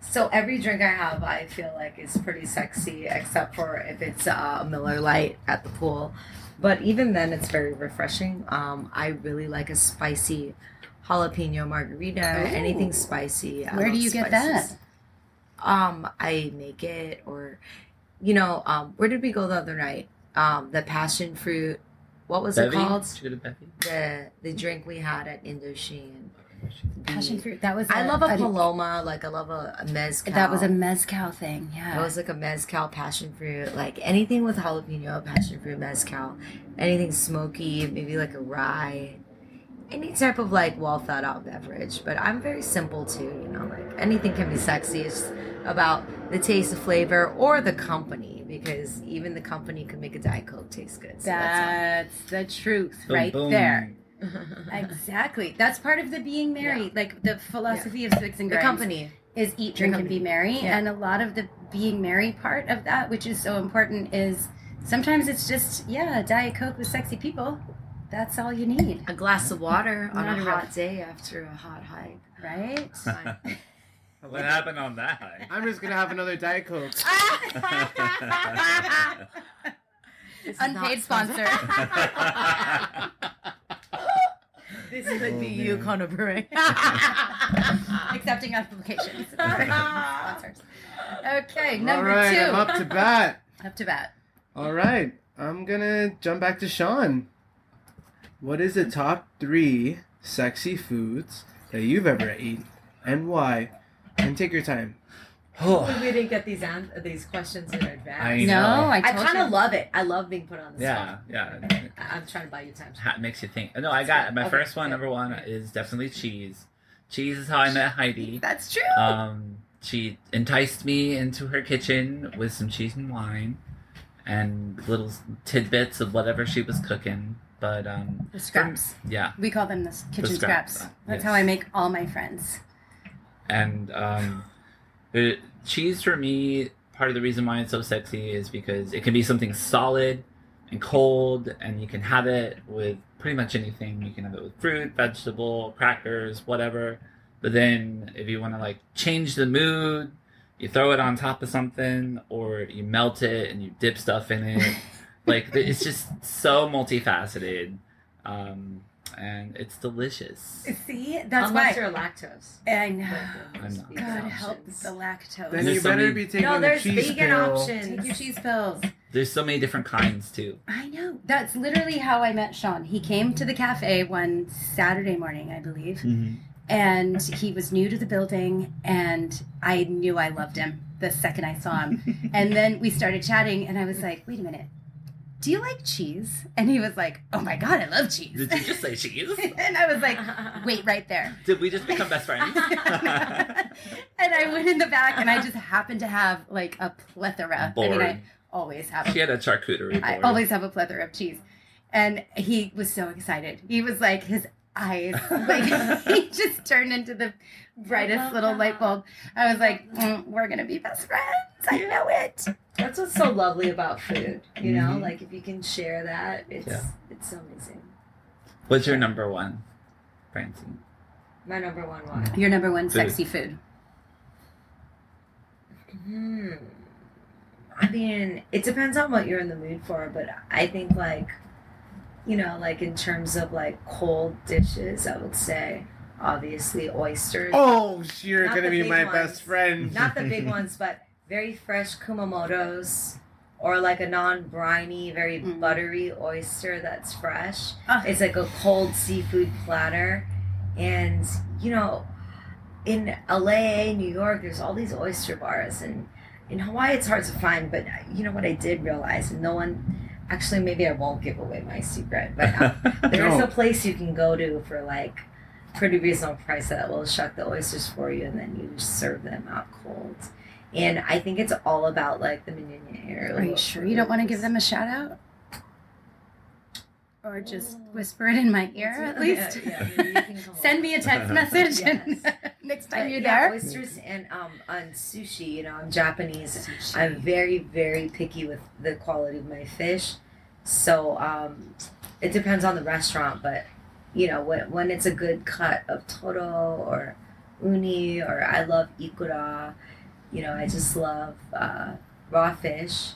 So every drink I have, I feel like is pretty sexy, except for if it's uh, a Miller Lite at the pool. But even then, it's very refreshing. Um, I really like a spicy jalapeno margarita. Anything spicy. I Where do you get that? Um, I make it, or you know, um, where did we go the other night? Um, the passion fruit. What was Bevy? it called? Did you go to Bevy? The the drink we had at Indochine. Passion fruit. That was. I a- love a a- paloma. Like I love a, a mezcal. That was a mezcal thing. Yeah. It was like a mezcal passion fruit, like anything with jalapeno, passion fruit, mezcal, anything smoky, maybe like a rye, any type of like well thought out beverage. But I'm very simple too, you know, like anything can be sexy. It's about the taste, the flavor, or the company, because even the company can make a diet coke taste good. So that's That's the truth Boom, right boom. there. Exactly. That's part of the being merry. Like the philosophy of Six and the company. is eat, drink, and be merry. Yeah. And a lot of the being merry part of that, which is so important, is sometimes it's just yeah, diet coke with sexy people. That's all you need, A glass of water on Not a a hot day after a hot hike. right? Fine. what happened on that high? I'm just gonna have another Diet Coke. Unpaid sponsor. This could be Oh, you, man. Kona Brewing. Accepting applications. Sponsors. Okay, All number right, 2 I'm up to bat. Up to bat. All right, I'm gonna jump back to Sean. What is the top three sexy foods that you've ever eaten, and why? And take your time. We didn't get these an- these questions in advance. I No. I I kind of love it. I love being put on the yeah, spot. yeah. I- I'm trying to buy you time. Ha- makes you think. No, I got my Okay, first one. okay. Number one is definitely cheese. Cheese is how I met Heidi. That's true. Um, she enticed me into her kitchen with some cheese and wine, and little tidbits of whatever she was cooking. But um, the scraps. yeah, We call them the s- kitchen scraps, scraps. That's yes. how I make all my friends. And um, the cheese for me, part of the reason why it's so sexy is because it can be something solid and cold, and you can have it with pretty much anything. You can have it with fruit, vegetable, crackers, whatever. But then, if you want to like change the mood, you throw it on top of something, or you melt it and you dip stuff in it. like it's just so multifaceted, um, and it's delicious. See, that's Unless why. you're lactose. I know. Uh, I'm not. God help the lactose. Then There's you so better many- be taking No, the there's cheese vegan pill. options. Take your cheese pills. There's so many different kinds too. I know. That's literally how I met Sean. He came to the cafe one Saturday morning, I believe, mm-hmm. and he was new to the building, and I knew I loved him the second I saw him. and then we started chatting, and I was like, wait a minute. Do you like cheese? And he was like, Oh my God, I love cheese. Did you just say cheese? and I was like, Wait right there. Did we just become best friends? and I went in the back and I just happened to have like a plethora. I mean, I always have she had a charcuterie I always have a plethora of cheese. And he was so excited. He was like, his eyes, like, he just turned into the brightest little that. light bulb. I was like, mm, we're going to be best friends. I know it. That's what's so lovely about food. You know, Mhm. like if you can share that, it's Yeah. it's so amazing. What's your number one, Francine? My number one one. Your number one Food. sexy food. Hmm. I mean, it depends on what you're in the mood for, but I think like, you know, like in terms of like cold dishes, I would say obviously oysters. Oh, you're Not gonna be my ones. best friend. Not the big ones, but very fresh kumamotos. Or like a non-briny, very Mm. buttery oyster that's fresh. Ah. It's like a cold seafood platter. And, you know, in LA, New York, there's all these oyster bars. And in Hawaii, it's hard to find. But you know what I did realize? And no one, actually, maybe I won't give away my secret. But uh, there's No. a place you can go to for like pretty reasonable price that will shuck the oysters for you. And then you just serve them out cold. And I think it's all about like the minute Are you sure you don't want to give them a shout out? Or just whisper it in my ear at least? Yeah, yeah, maybe you can come Send me a text message and next time But you're yeah, there. oysters and um on sushi. You know, I'm Japanese. I'm very very picky with the quality of my fish. So um, it depends on the restaurant, but you know when when it's a good cut of toro or uni or I love ikura. You know, I just love uh, raw fish,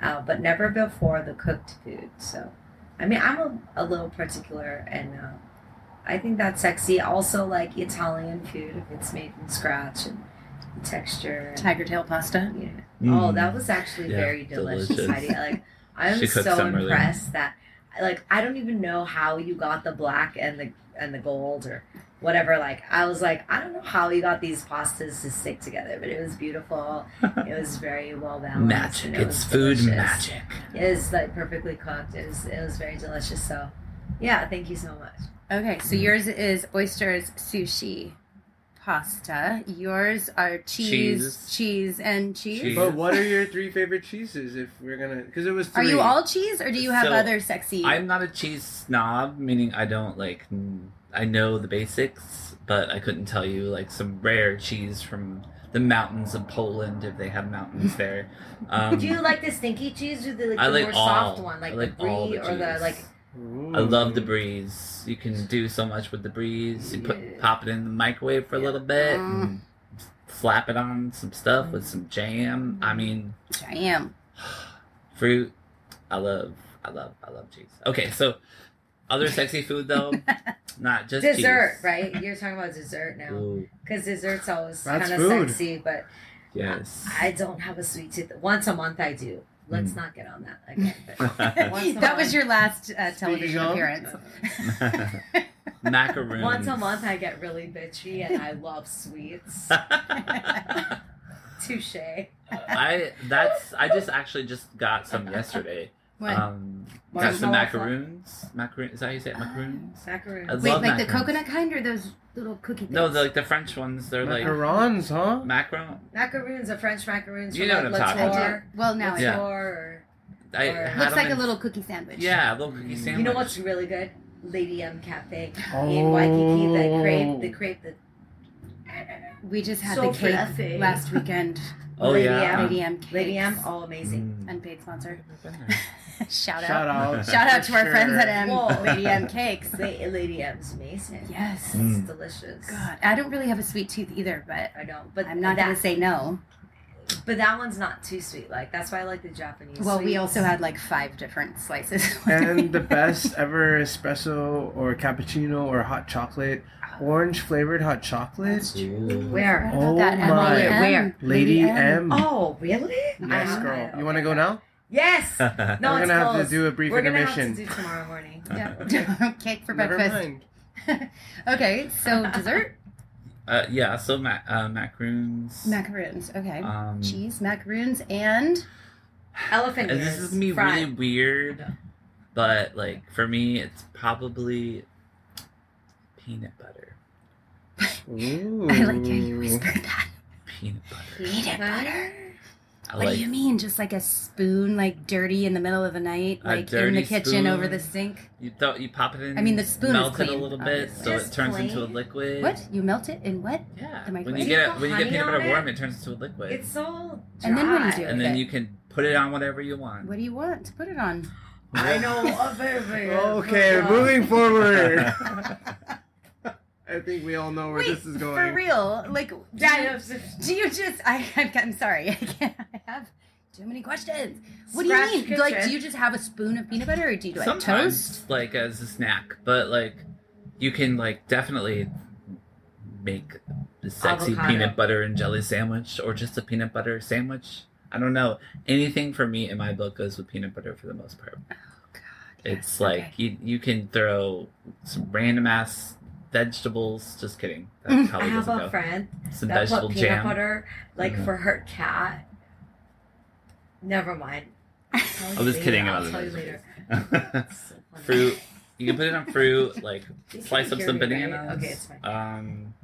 uh, but never before the cooked food. So, I mean, I'm a, a little particular, and uh, I think that's sexy. Also, like Italian food if it's made from scratch and the texture. Tiger tail pasta. Yeah. Mm. Oh, that was actually Yeah, very delicious, delicious. Heidi. Like, I'm so some impressed that, like, I don't even know how you got the black and the and the gold or whatever. Like, I was like, I don't know how you got these pastas to stick together, but it was beautiful. it was very well balanced. magic. and it It's food delicious. magic. It is like perfectly cooked. It was it was very delicious. So, yeah, thank you so much. Okay, so mm. yours is oysters, sushi, pasta. Yours are cheese, Cheese. cheese, and cheese. Cheese. But what are your three favorite cheeses? If we're gonna, because it was. Are Three. you all cheese, or do you have So, other sexy? I'm not a cheese snob, meaning I don't like. Mm, I know the basics, but I couldn't tell you like some rare cheese from the mountains of Poland if they have mountains there. Um, Do you like the stinky cheese or the like I the like more all. soft one, like, I like the brie all the or the cheese. like? I love the breeze. You can do so much with the breeze. You put Yeah. pop it in the microwave for a little bit, and slap it on some stuff with some jam. I mean, Jam. fruit. I love, I love, I love cheese. Okay, so other sexy food though, not just Dessert, cheese. right? You're talking about dessert now. Because dessert's always kind of sexy, but yes. I don't have a sweet tooth. Once a month I do. Let's Mm. not get on that again. But once a that month, was your last uh, television of- appearance. Macaroons. Once a month I get really bitchy and I love sweets. Touche. I that's I just actually just got some yesterday. What? Um, got some Marshmallow macaroons. Macaroon is that how you say it? Macaroons? Macaroon. I Wait, love like the coconut kind, or those little cookie things? No, the, like the French ones. They're like Macarons, huh? macaron. Macaroons are French macaroons You know like what I'm talking about. Well, now I Yeah. or I Or- Looks them like a little cookie sandwich. Yeah, a little cookie sandwich. You know what's really good? Lady M Cafe Oh. in Waikiki. The crepe, the crepe, the We just had So the cake fluffy. last weekend. Oh Lady yeah. M. Lady M. Cakes. Lady M. Oh, amazing. Mm. Unpaid sponsor. Shout out. Shout out. Shout out to our For friends at M. Whoa. Lady M Cakes. La- Lady M's amazing. Yes. Mm. It's delicious. God, I don't really have a sweet tooth either, but I don't, but I'm not that, gonna say no. But that one's not too sweet. Like that's why I like the Japanese. Well, we also had like five different slices. and the best ever espresso or cappuccino or hot chocolate, orange flavored hot chocolate. Ooh. Where? Oh That my. Where? Lady M. Oh, really? Yes, girl. okay. You want to go now? Yes. No, We're gonna have to closed. do a brief We're gonna intermission. have to do tomorrow morning. Yeah. Cake for Never breakfast. mind. okay, so dessert Uh, yeah. So ma- uh, macaroons. macaroons. Okay, Um, cheese macaroons and Elephant and ears. this is gonna be fried. really weird, but like for me, it's probably peanut butter. Ooh. I like how you whispered that. Peanut butter. Peanut butter. I What like. do you mean? Just like a spoon, like dirty in the middle of the night, A like in the kitchen spoon. over the sink? You thought you pop it in. I mean, the spoon is melt it a little bit, obviously. so Just it turns into a liquid. What? You melt it in what? Yeah. The When microwave? you Do you get put when you get honey peanut butter it? warm, it turns into a liquid. It's so dry. And then what do you do? and then Okay. you can put it on whatever you want. What do you want to put it on? I know. a very, very Okay, moving forward. I think we all know where Wait, this is going. for real? Like, do you, do you just? I, I'm, I'm sorry. I can't. I have too many questions. What Scratch do you mean? Like, do you just have a spoon of peanut butter, or do you do like toast? like as a snack, but like you can like definitely make a sexy Avocado. peanut butter and jelly sandwich, or just a peanut butter sandwich. I don't know. Anything for me in my book goes with peanut butter for the most part. Oh God. It's Yes, like okay. you you can throw some random ass vegetables. Just kidding. That Mm, I probably have doesn't a go. friend Some that vegetable put peanut jam. butter like Mhm. for her cat. Never mind. I was kidding I'll about tell the vegetables. It's so funny. fruit. You can put it on fruit. Like You slice can up hear some me, right? bananas. Okay, it's fine. Um,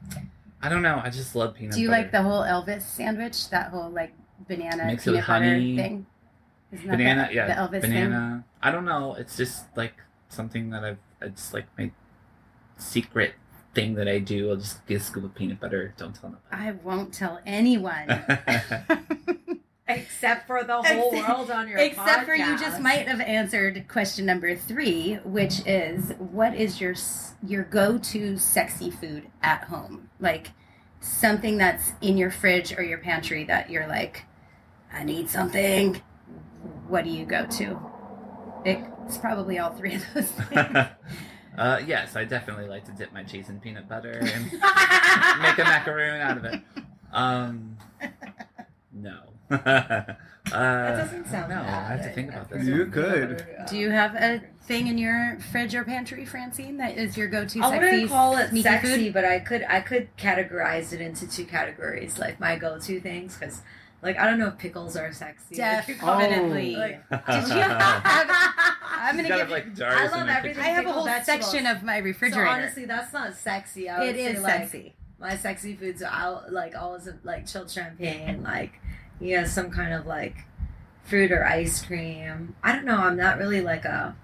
I don't know. I just love peanut. Do you butter. like the whole Elvis sandwich? That whole like banana Mix it with peanut butter honey. thing. Isn't that banana? the, yeah, the Elvis thing? banana. I don't know. It's just like something that I've. It's like my secret thing that I do. I'll just get a scoop of peanut butter. Don't tell nobody. I won't tell anyone. Except for the whole Except- world on your Except for you just might have answered question number three, which is what is your your go to sexy food at home? Like something that's in your fridge or your pantry that you're like, I need something. What do you go to? It's probably all three of those things. uh, yes, I definitely like to dip my cheese in peanut butter and make a macaroon out of it. Um, no. uh, That doesn't sound no, bad. I have to think about this. You one. could. Do you have a thing in your fridge or pantry, Francine, that is your go-to I sexy wouldn't call it sneaky sexy, food? but I could I could categorize it into two categories, like my go-to things, because like I don't know if pickles are sexy. Definitely. Like, Did you have? I'm gonna give. like jars I love everything. I have a whole vegetables. section of my refrigerator. so honestly, that's not sexy. I would it is say, like, sexy. My sexy foods are out, like always like chilled champagne, like yeah, some kind of like fruit or ice cream. I don't know. I'm not really like a.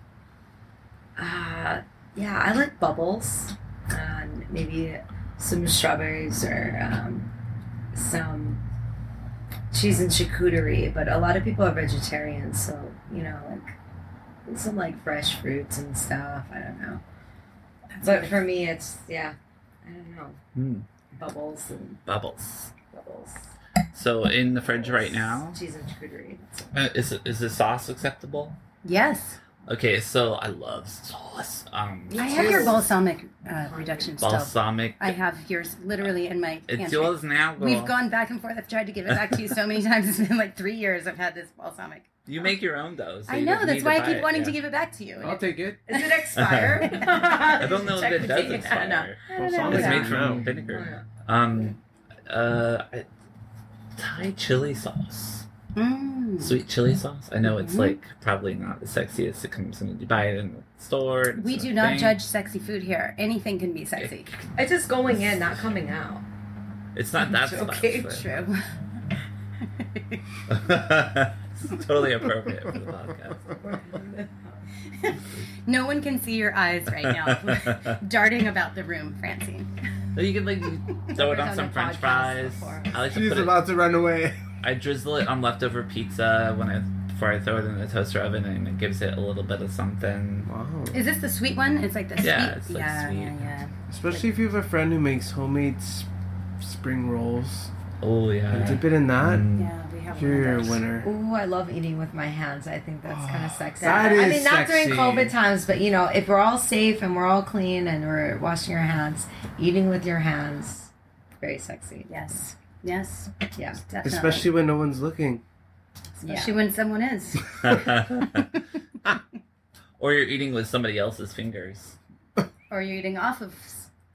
Uh, yeah, I like bubbles and maybe some strawberries or um, some cheese and charcuterie. But a lot of people are vegetarians, so you know, like some like fresh fruits and stuff. I don't know. But for me, it's yeah, I don't know Hmm. bubbles and Bubbles. bubbles. So in the fridge right now, cheese and charcuterie. Uh, is is the sauce acceptable? Yes, Okay, so I love sauce. Um, I have your balsamic uh, reduction still. balsamic. I have yours literally in my it's pantry. yours now. Girl. We've gone back and forth. I've tried to give it back to you so many times. It's been like three years. I've had this balsamic. You make your own though. So I know. That's why I buy keep wanting yeah. to give it back to you. I'll take it. Is it expire? I don't know if it does expire. I don't know. I don't know. Balsamic It's made from vinegar. Um, uh, Thai chili sauce, Mm. sweet chili sauce. I know it's Mhm. like probably not the sexiest. It comes when you buy it in the store. We do not thing. judge sexy food here. Anything can be sexy. It's just going in, not coming out. It's not that Okay, spicy. True. it's totally appropriate for the podcast. no one can see your eyes right now, darting about the room, Francine. You can like throw it on some French fries. I like to She's put it. about to run away. I drizzle it on leftover pizza when I before I throw it in the toaster oven, and it gives it a little bit of something. Wow. Is this the sweet one? It's like the Yeah, sweet. it's, like, yeah, sweet. yeah, yeah. Especially if you have a friend who makes homemade s- spring rolls. Oh yeah. And dip it in that. Mm. Yeah, we have You're a winner. Ooh, I love eating with my hands. I think that's kind of sexy. That I is mean, not during. COVID times, but you know, if we're all safe and we're all clean and we're washing our hands, eating with your hands, very sexy. Yes, yes, Yeah. definitely. Especially when no one's looking. Especially when someone is. or you're eating with somebody else's fingers. or you're eating off of.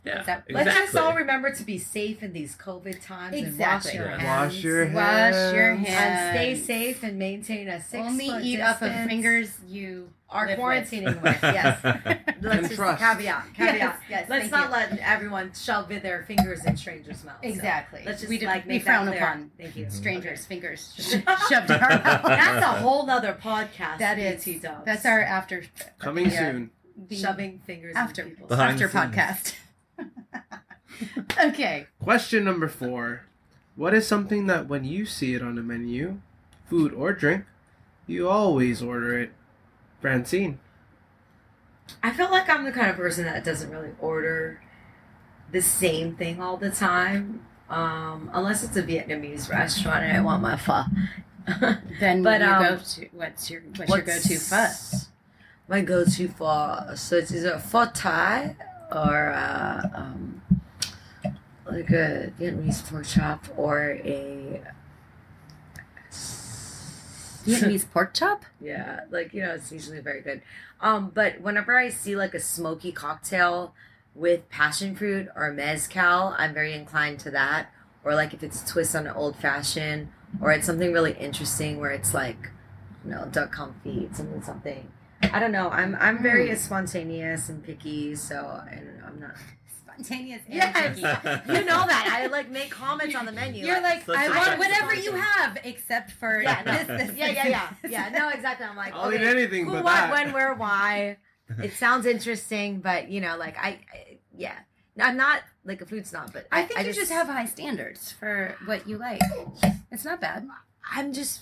Yeah, Is that- Let's just all remember to be safe in these COVID times Exactly. and wash your Yeah. hands. Wash your Wash your hands. hands. and stay safe and maintain a six Only foot eat off of fingers you Are live quarantining with. Yes. Let's just trust. caveat. Caveat. Yes, yes, Let's thank not you. let everyone shove in their fingers in strangers' mouths. So Exactly. let's just we do, like we make frown clear. upon Thank you. Mm-hmm. strangers' fingers shoved in our mouth. That's a whole other podcast. That is. BT dubs. That's our after. Coming Yeah. Uh, soon. the shoving fingers after in people's Behind after scenes. podcast. okay. Question number four. What is something that when you see it on a menu, food or drink, you always order it? Francine. I feel like I'm the kind of person that doesn't really order the same thing all the time, um, unless it's a Vietnamese restaurant and I want my pho. Then But, you um, go to what's your what's, your go-to pho? My go-to pho. So it's either pho Thai or uh, um, like a Vietnamese pork chop or a Vietnamese pork chop. Yeah, like you know, it's usually very good. Um, but whenever I see like a smoky cocktail with passion fruit or mezcal, I'm very inclined to that. Or like if it's a twist on an old fashioned, or it's something really interesting where it's like, you know, duck confit, something something. I don't know. I'm I'm very Hmm. spontaneous and picky, so I don't know, I'm not. Spontaneous. Yes, you know that. I like make comments on the menu. You're like, Such I a want whatever you have, except for Yeah, no. this, this, yeah, yeah, yeah, yeah. No, exactly. I'm like, I'll okay, eat anything who, but what, that. when, where, why. It sounds interesting, but you know, like I, I yeah, I'm not like a food snob, but I think you just, have high standards for what you like. It's not bad. I'm just,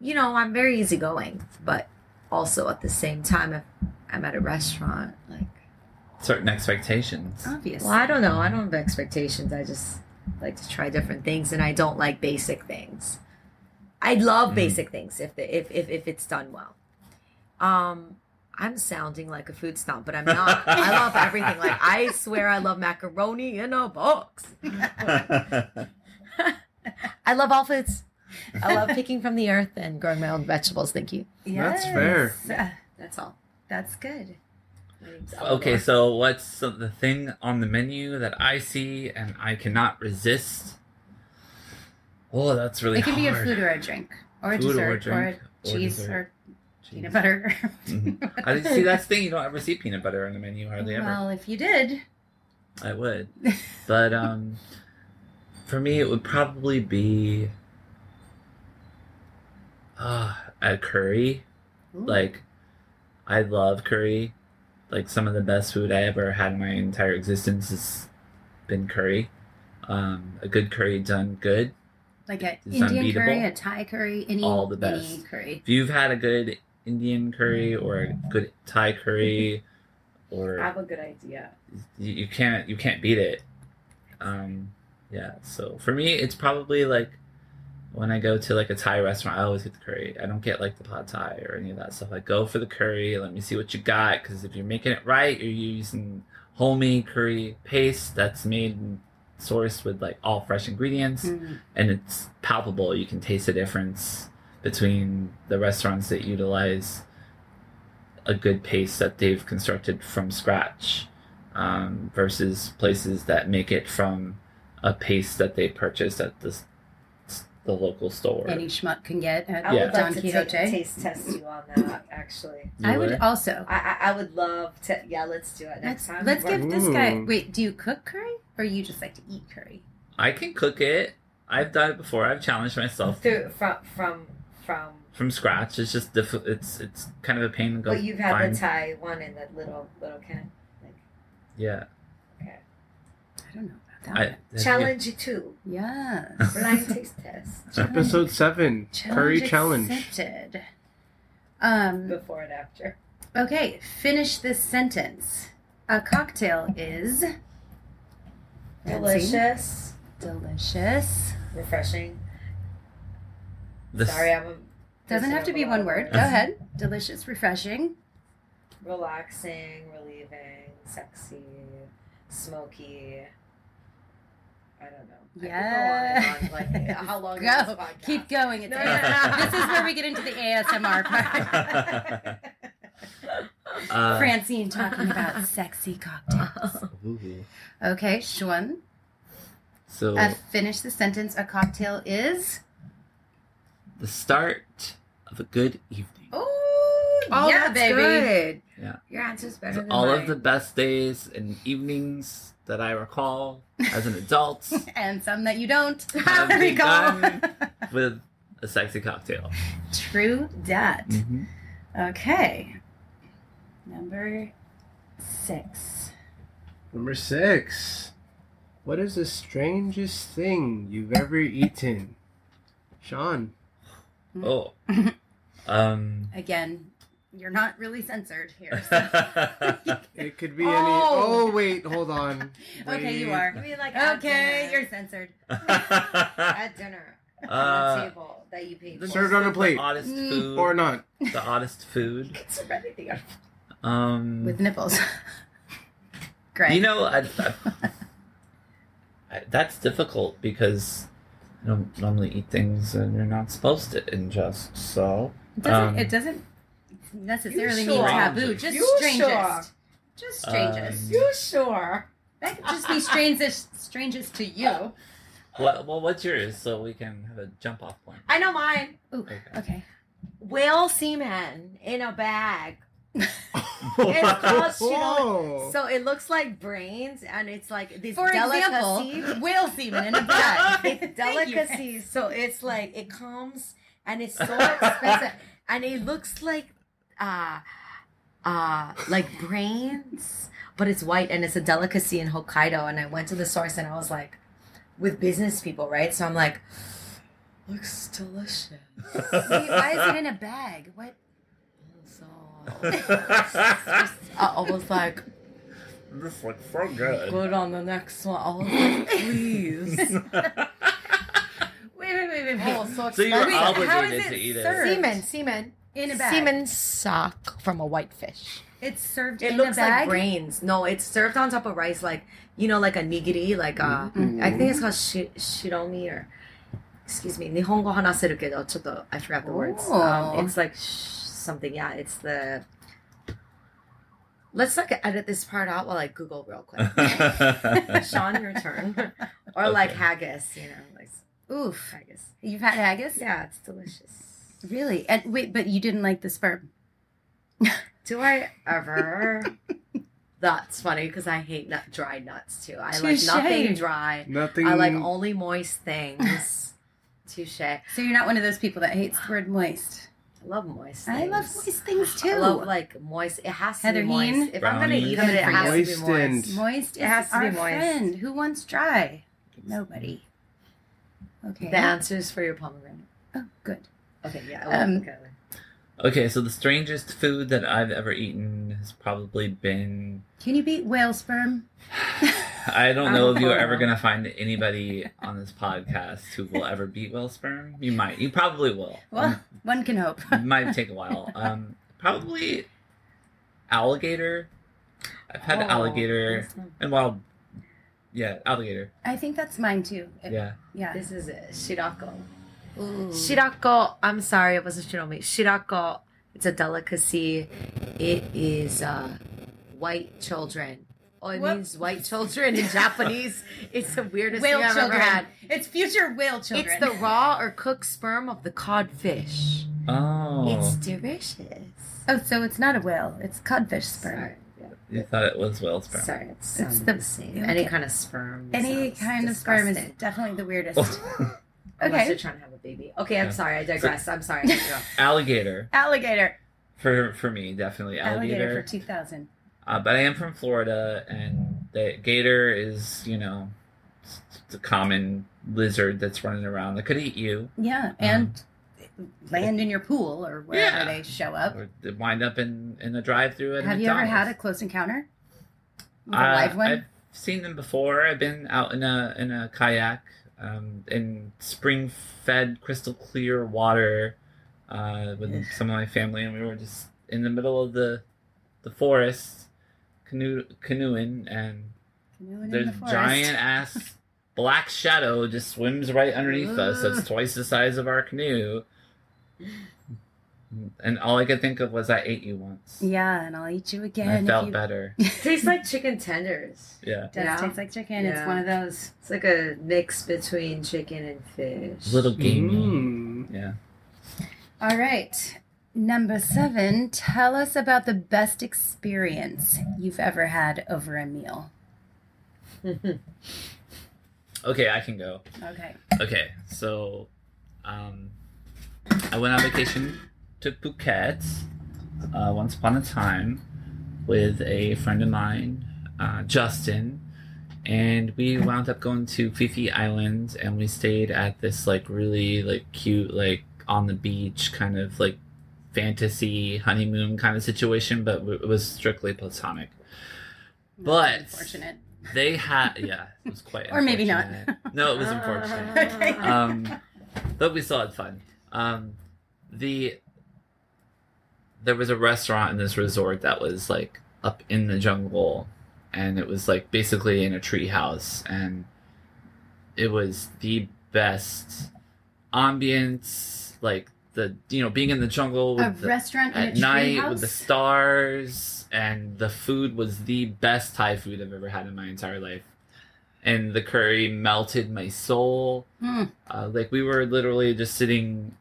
you know, I'm very easygoing, but also at the same time, if I'm at a restaurant, like, Certain expectations. Obviously. well, I don't know, I don't have expectations. I just, like to try different things, and I don't like basic things. I love Mm. basic things if, the, if if if it's done well. Um, I'm sounding like a food snob, but I'm not. I love everything. Like I swear, I love macaroni in a box. I love all foods. I love picking from the earth and growing my own vegetables. Thank you. That's fair. Yes. Uh, That's all. That's good. My name's okay, so what's the thing on the menu that I see and I cannot resist? Oh, that's really It can be a food or a drink, or a Food or a dessert, or, drink, a or cheese, dessert. or peanut butter. Mhm. I see that's the thing. You don't ever see peanut butter on the menu hardly ever. Well, if you did, I would, but um, for me it would probably be uh, a curry. Ooh. Like, I love curry. Like some of the best food I ever had in my entire existence has been curry. Um, a good curry done good. like a It's Indian curry, a Thai curry, any All the any best. curry. If you've had a good Indian curry or a good Thai curry, or I have a good idea. you, you can't you can't beat it. Um, yeah. So for me, it's probably like when I go to like a Thai restaurant, I always get the curry. I don't get like the pad Thai or any of that stuff. I go for the curry. Let me see what you got, because if you're making it right, you're using homemade curry paste that's made and sourced with like all fresh ingredients, Mm. and it's palpable. You can taste the difference between the restaurants that utilize a good paste that they've constructed from scratch um, versus places that make it from a paste that they purchased at the the local store. Any schmuck can get at I Yeah. would Don like to Quixote. ta- taste test you on that. Actually, You I would also. I, I I would love to. Yeah, let's do it next Let's, time. let's give this guy. Wait, do you cook curry or you just like to eat curry? I can cook it. I've done it before. I've challenged myself through from from from. from scratch. It's just diff- it's it's kind of a pain to go. But you've had find. the Thai one in that little little can. Like, yeah. okay. I don't know about I. Challenge you too. yes. Blind taste test Episode seven, curry challenge. accepted. Um. before and after. Okay. Finish this sentence. A cocktail is Delicious, delicious. refreshing. The, Sorry, I'm a Doesn't have to be one word. Go ahead. Delicious, refreshing. relaxing, relieving, sexy, smoky. I don't know. Yeah. On on. Like how long? Go. Is this? Keep going. It's No, no, no. this is where we get into the ASMR part. uh, Francine talking about sexy cocktails. ooh. Okay, Sean. So Uh, finish the sentence. A cocktail is. the start of a good evening. Oh, Oh, yeah, that's baby. good. Yeah. Your answer's better So than all mine. of the best days and evenings that I recall as an adult And some that you don't Have recall. begun. with a sexy cocktail. True dat. Mm-hmm. Okay. Number six. Number six. What is the strangest thing you've ever eaten? Sean. Oh. Um. Again, you're not really censored here. so- It could be any. Oh. Oh, wait, hold on. okay, you are. You like Okay, dinner. you're censored. at dinner on Uh, the table that you paid for. Served on a plate. The oddest Mm. food. Or not. the oddest food. Serve anything else. Um. With nipples. Great. You know, I, I, I, that's difficult because I don't normally eat things that you're not supposed to ingest. So it doesn't, um, it doesn't necessarily You mean taboo. Just You strangest. sure? Just strangest. Um, You sure? that could just be strangest, strangest to you. what? Well, what's yours so we can have a jump off point? I know mine. Ooh, Okay. okay. Whale semen in a bag. called, you know, So it looks like brains, and it's like this For delicacy. example, whale semen in a bag. it's Thank you. So it's like it comes and it's so expensive, and it looks like uh uh like brains, but it's white and it's a delicacy in Hokkaido. And I went to the source and I was like, with business people, right? So I'm like, looks delicious. Wait, why is it in a bag? What? So I was like, This looks so good. Good on the next one. Oh, please. Wait, wait, wait, wait, wait. Oh, so So you were expensive. how is obligated it to eat it. served? Semen, semen in a bag. Semen sock from a whitefish. It's served. It looks like grains. No, it's served on top of rice, like you know, like a nigiri, like a, mm-hmm. I think it's called shi- shiromi or excuse me, nihongo hanaseru kedo, chotto. I forgot the words. Um, oh. it's like sh- something. Yeah, it's the. Let's like edit this part out while I Google real quick. Sean, your turn. Or okay. like haggis, you know, like oof haggis. You've had haggis? Yeah, it's delicious. Really? And wait, but you didn't like the sperm. Do I ever? That's funny because I hate nut, dry nuts too. I like nothing dry. Nothing. I like only moist things. Touche. So you're not one of those people that hates the word moist. I love moist. I Things. love moist things too. I love like moist. It has to Heather be moist. Heen? If I'm gonna eat it, it Coming has for to be moist. Moistened. moist is It has to our be moist. friend. Who wants dry? Nobody. Okay. The answer is for your pomegranate. oh, good. Okay, yeah. Um, okay. okay, so the strangest food that I've ever eaten has probably been. Can you beat whale sperm? I don't know if you're ever gonna find anybody on this podcast who will ever beat whale sperm. You might. You probably will. Well, one can hope. it might take a while. Um, probably alligator. I've had Oh, alligator and wild. Yeah, alligator. I think that's mine too. It- Yeah. Yeah. This is it. Shirako. Ooh. Shirako. I'm sorry, it wasn't shiromi. Shirako. It's a delicacy. It is uh, white children. Oh, it What? means white children in Japanese. It's the weirdest Whale thing I've children. ever had. It's future whale children. It's the raw or cooked sperm of the codfish. Oh, It's delicious. oh, so it's not a whale. It's codfish sperm. Sorry. You thought it was whale sperm. Sorry, it's, It's the- the same. okay. Any kind of sperm. Any sounds kind of sperm is definitely the weirdest. Unless okay. you're trying to have a baby. Okay, I'm sorry. I digress. I'm sorry. I have to go. alligator Alligator. for for me definitely Alligator, alligator. for 2000. Uh, but I am from Florida, and the gator is you know it's it's a common lizard that's running around that could eat you Yeah, and land in your pool or wherever Yeah. they show up. or they wind up in in the drive-through at Have you ever had a McDonald's. close encounter? With a Uh, live one? I've seen them before. I've been out in a in a kayak um, in spring-fed, crystal clear water uh, with some of my family, and we were just in the middle of the the forest, canoe canoeing, and Canoeing there's the giant ass black shadow just swims right underneath us. Ugh. That's twice the size of our canoe. And all I could think of was I ate you once. Yeah, and I'll eat you again. I if felt you... better. Tastes like chicken tenders. Yeah. Does Yeah. taste like chicken. It's one of those. It's like a mix between chicken and fish. Little gamey. Mm. Yeah. All right. Number seven, tell us about the best experience you've ever had over a meal. Okay, I can go. Okay. Okay, so um, I went on vacation to Phuket uh, once upon a time with a friend of mine, uh, Justin, and we wound up going to Phi Phi Island, and we stayed at this like really like cute like on the beach kind of like fantasy honeymoon kind of situation, but it was strictly platonic. But- unfortunate. They had yeah, it was quite Or maybe not. No, it was unfortunate Okay. um, but we still had fun. Um, the there was a restaurant in this resort that was like up in the jungle, and it was like basically in a tree house, and it was the best ambience, like the you know being in the jungle a the, restaurant in a at night house? with the stars, and the food was the best Thai food I've ever had in my entire life. And the curry melted my soul. Hmm. Uh, like we were literally just sitting,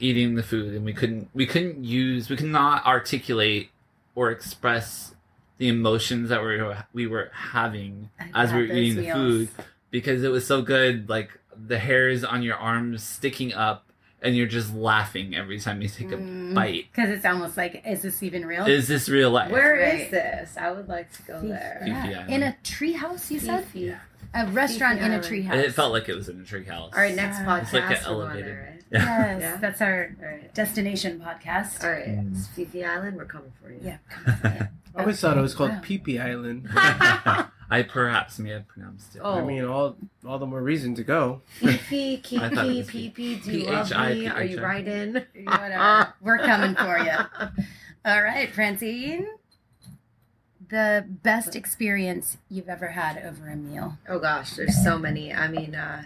eating the food, and we couldn't we couldn't use we could not articulate or express the emotions that we were we were having I've as we had were those eating the food because it was so good. Like the hairs on your arms sticking up, and you're just laughing every time you take a Mm. bite. Because it's almost like, is this even real? Is this real life? Where is Right. this? I would like to go Fifi- there. Yeah. In a treehouse, you said? Fifi. A restaurant in a Island. treehouse. It felt like it was in a treehouse. All right, next Yeah. podcast. It's like an we're elevated- right? Yes, Yeah. that's our All right. destination podcast. All right. Mm. It's Phi Phi Island. We're coming for you. Yeah. yeah. I always thought it was called Wow. Pee Pee Island. I perhaps may have pronounced it. Oh. I mean, all all the more reason to go. Fifi, I thought it Kiki, Pee Pee, do you love me? Are you P-H-I. riding? Whatever. We're coming for you. All right, Francine. The best experience you've ever had over a meal. Oh gosh, there's so many. I mean, uh,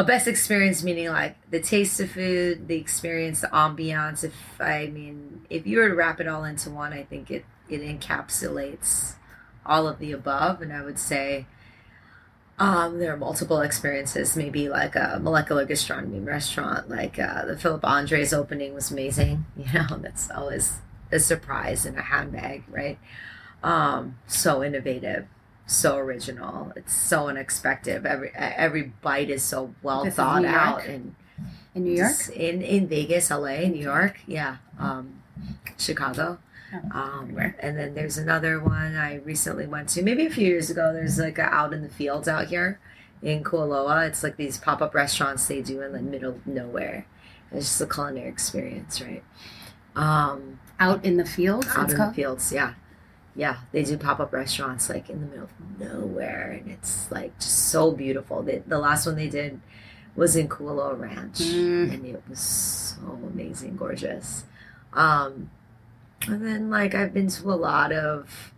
a best experience meaning like the taste of food, the experience, the ambiance. If I mean, if you were to wrap it all into one, I think it it encapsulates all of the above. And I would say um, there are multiple experiences. Maybe like a molecular gastronomy restaurant, like uh, the Philip Andres opening was amazing. You know, that's always a surprise in a handbag, right? Um, so innovative so original. It's so unexpected. Every every bite is so well This thought out and In New York? in in Vegas, LA, New York, yeah, um, Chicago. Oh, Um, and then there's another one I recently went to, maybe a few years ago. There's like a out in the fields out here in Kualoa. It's like these pop up restaurants they do in the middle of nowhere. It's just a culinary experience, right? Um, Out in the fields, out in called? the fields yeah yeah they do pop-up restaurants like in the middle of nowhere and it's like just so beautiful the, the last one they did was in Kualoa Ranch Mm. and it was so amazing gorgeous um and then like I've been to a lot of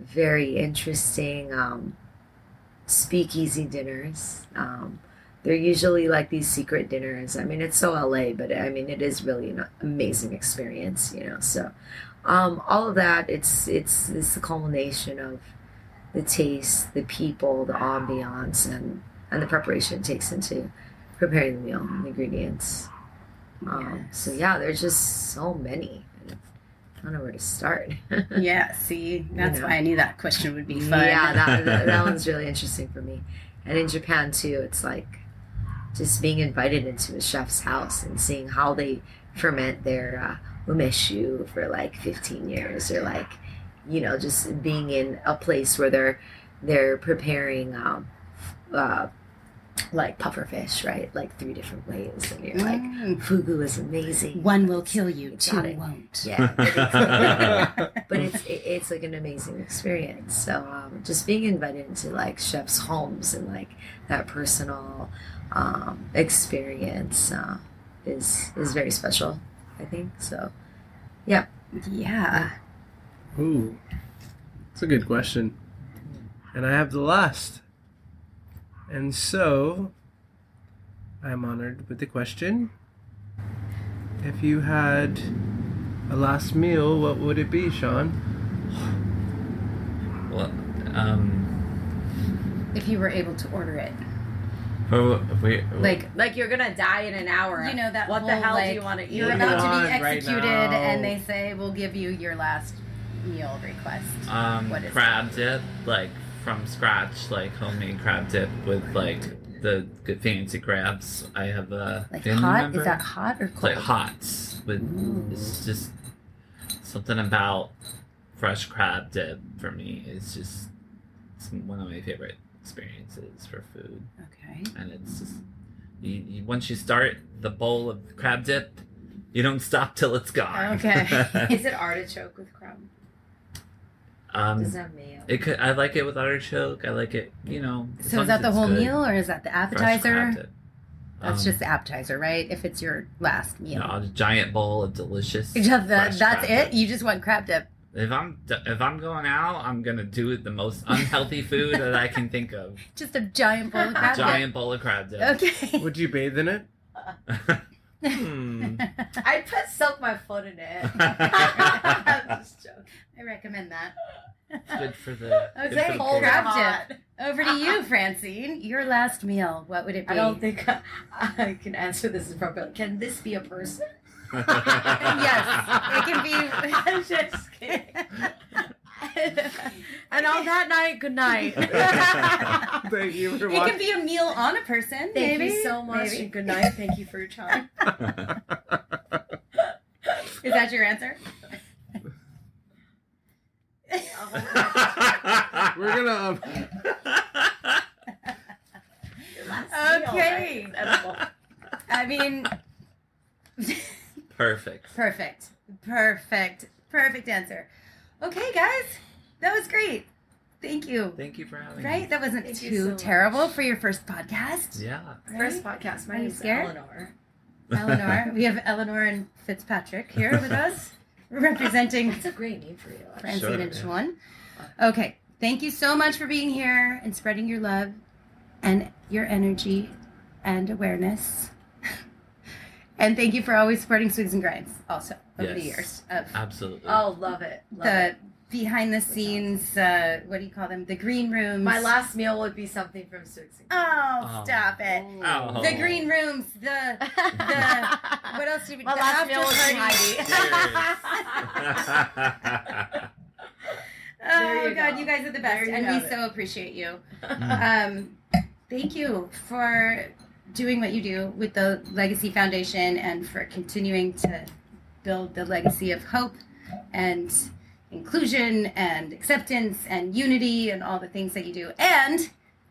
very interesting um speakeasy dinners um they're usually like these secret dinners. I mean, it's so LA, but I mean, it is really an amazing experience, you know. So, um, all of that, it's it's it's the culmination of the taste, the people, the ambiance, and and the preparation it takes into preparing the meal, and the ingredients. Um, so yeah, there's just so many. I don't know where to start. Yeah, see, that's know. why I knew that question would be fun. Yeah, that, that that one's really interesting for me. And in Japan too, it's like just being invited into a chef's house and seeing how they ferment their uh, umeshu for like 15 years, or like you know, just being in a place where they're they're preparing um, uh, like puffer fish, right? Like three different ways, and you're like, Mm. fugu is amazing. One will kill you, two it. won't. Yeah, but it's, but it's it, it's like an amazing experience. So um, just being invited into like chefs' homes and like that personal um, experience uh, is is very special. I think so. Yeah. Ooh, it's a good question. And I have the last. And so, I'm honored with the question. If you had a last meal, what would it be, Sean? Well, um, If you were able to order it. Oh, wait, Like, Like you're gonna die in an hour. you know, that What the hell like, do you want to eat? You're about to be want right executed, and they say, we'll give you your last meal request. um, What is crab dip, like from scratch, like homemade crab dip with like the good fancy crabs. I have a Like hot? member. Is that hot or cold? like hot, but it's just something about fresh crab dip for me. It's just it's one of my favorite experiences for food, Okay. and it's just you, you, once you start the bowl of crab dip, you don't stop till it's gone. Okay. Is it artichoke with crab? um, Does that mayo? it could. I like it with artichoke. I like it. You know. So long is that the whole good. meal, or is that the appetizer? That's Um, just the appetizer, right? If it's your last you meal. know, a giant bowl of delicious. You just- that- fresh that's crab it. dip. You just want crab dip. If I'm if I'm going out, I'm gonna do the most unhealthy food that I can think of. Just a giant bowl of crab A Giant bowl of crab dip. dip. Okay. Would you bathe in it? Hmm. I'd put soak my foot in it. I'm just joking. I recommend that. Good for the. good Okay, for the crab dip. Over to you, Francine. Your last meal. What would it be? I don't think I, I can answer this appropriately. Can this be a person? Yes, it can be. I'm just kidding. and on that night, good night. Thank you for It can be a meal on a person. Thank maybe. you so much. Maybe. and Good night. Thank you for your time. Is that your answer? We're gonna. Um, Okay. I mean, Perfect. perfect, perfect, perfect answer. Okay, guys, that was great. Thank you. Thank you for having Right, me. Right? That wasn't Thank too so much. terrible for your first podcast. Yeah. First podcast. My Are you name's scared? Eleanor. Eleanor, we have Eleanor and Fitzpatrick here with us, representing That's a great name for you. Francine Sure, and yeah. Okay, thank you so much for being here and spreading your love and your energy and awareness. And thank you for always supporting Swigs and Grinds also over the years of Absolutely. Oh, love it. Love the it. behind the scenes, uh, what do you call them? The green rooms. My last meal would be something from Six. Oh, Oh. stop it. Ow. The green rooms, the the what else did we My the last after meal was party. There Oh you god, go. you guys are the best, and we it. so appreciate you. um, thank you for doing what you do with the Legacy Foundation and for continuing to build the legacy of hope and inclusion and acceptance and unity and all the things that you do, and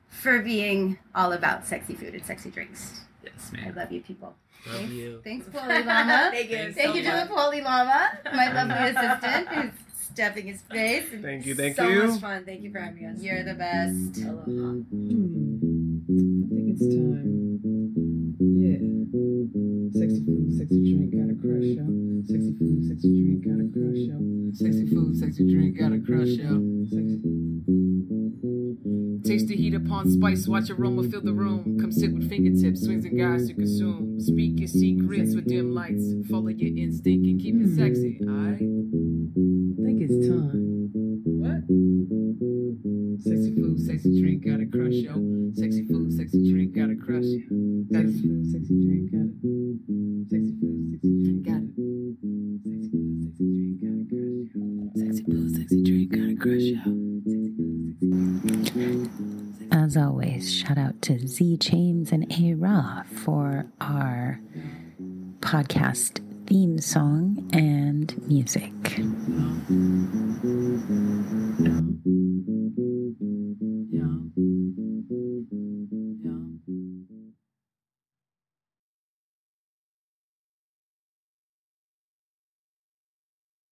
for being all about sexy food and sexy drinks. yes, ma'am. I love you, people. Love Thanks. you. Thanks, Polly Llama. Thank you. Thanks Thank so you to much. the Polly Llama, my lovely assistant, who's stuffing his face. and thank you. Thank so you. So much fun. Thank you for having us. You're the best. Aloha. Hmm. I think it's time. Sexy food, sexy drink, gotta crush yo. Sexy food, sexy drink, gotta crush yo. Sexy food, sexy drink, gotta crush yo. Sexy. Taste the heat upon spice, watch aroma fill the room. Come sit with fingertips, swings and guys to consume. Speak your secrets with dim lights. Follow your instinct and keep it sexy, alright? I think it's time. What? Sexy food, sexy drink, gotta crush yo. Sexy food, sexy drink, gotta crush yo. Sexy food, sexy drink, gotta. Sexy food, sexy drink, gotta. Sexy food, sexy drink, gotta crush yo. Sexy food, sexy drink, gotta crush yo. As always, shout out to Z Chains and A Ra for our podcast theme song and music.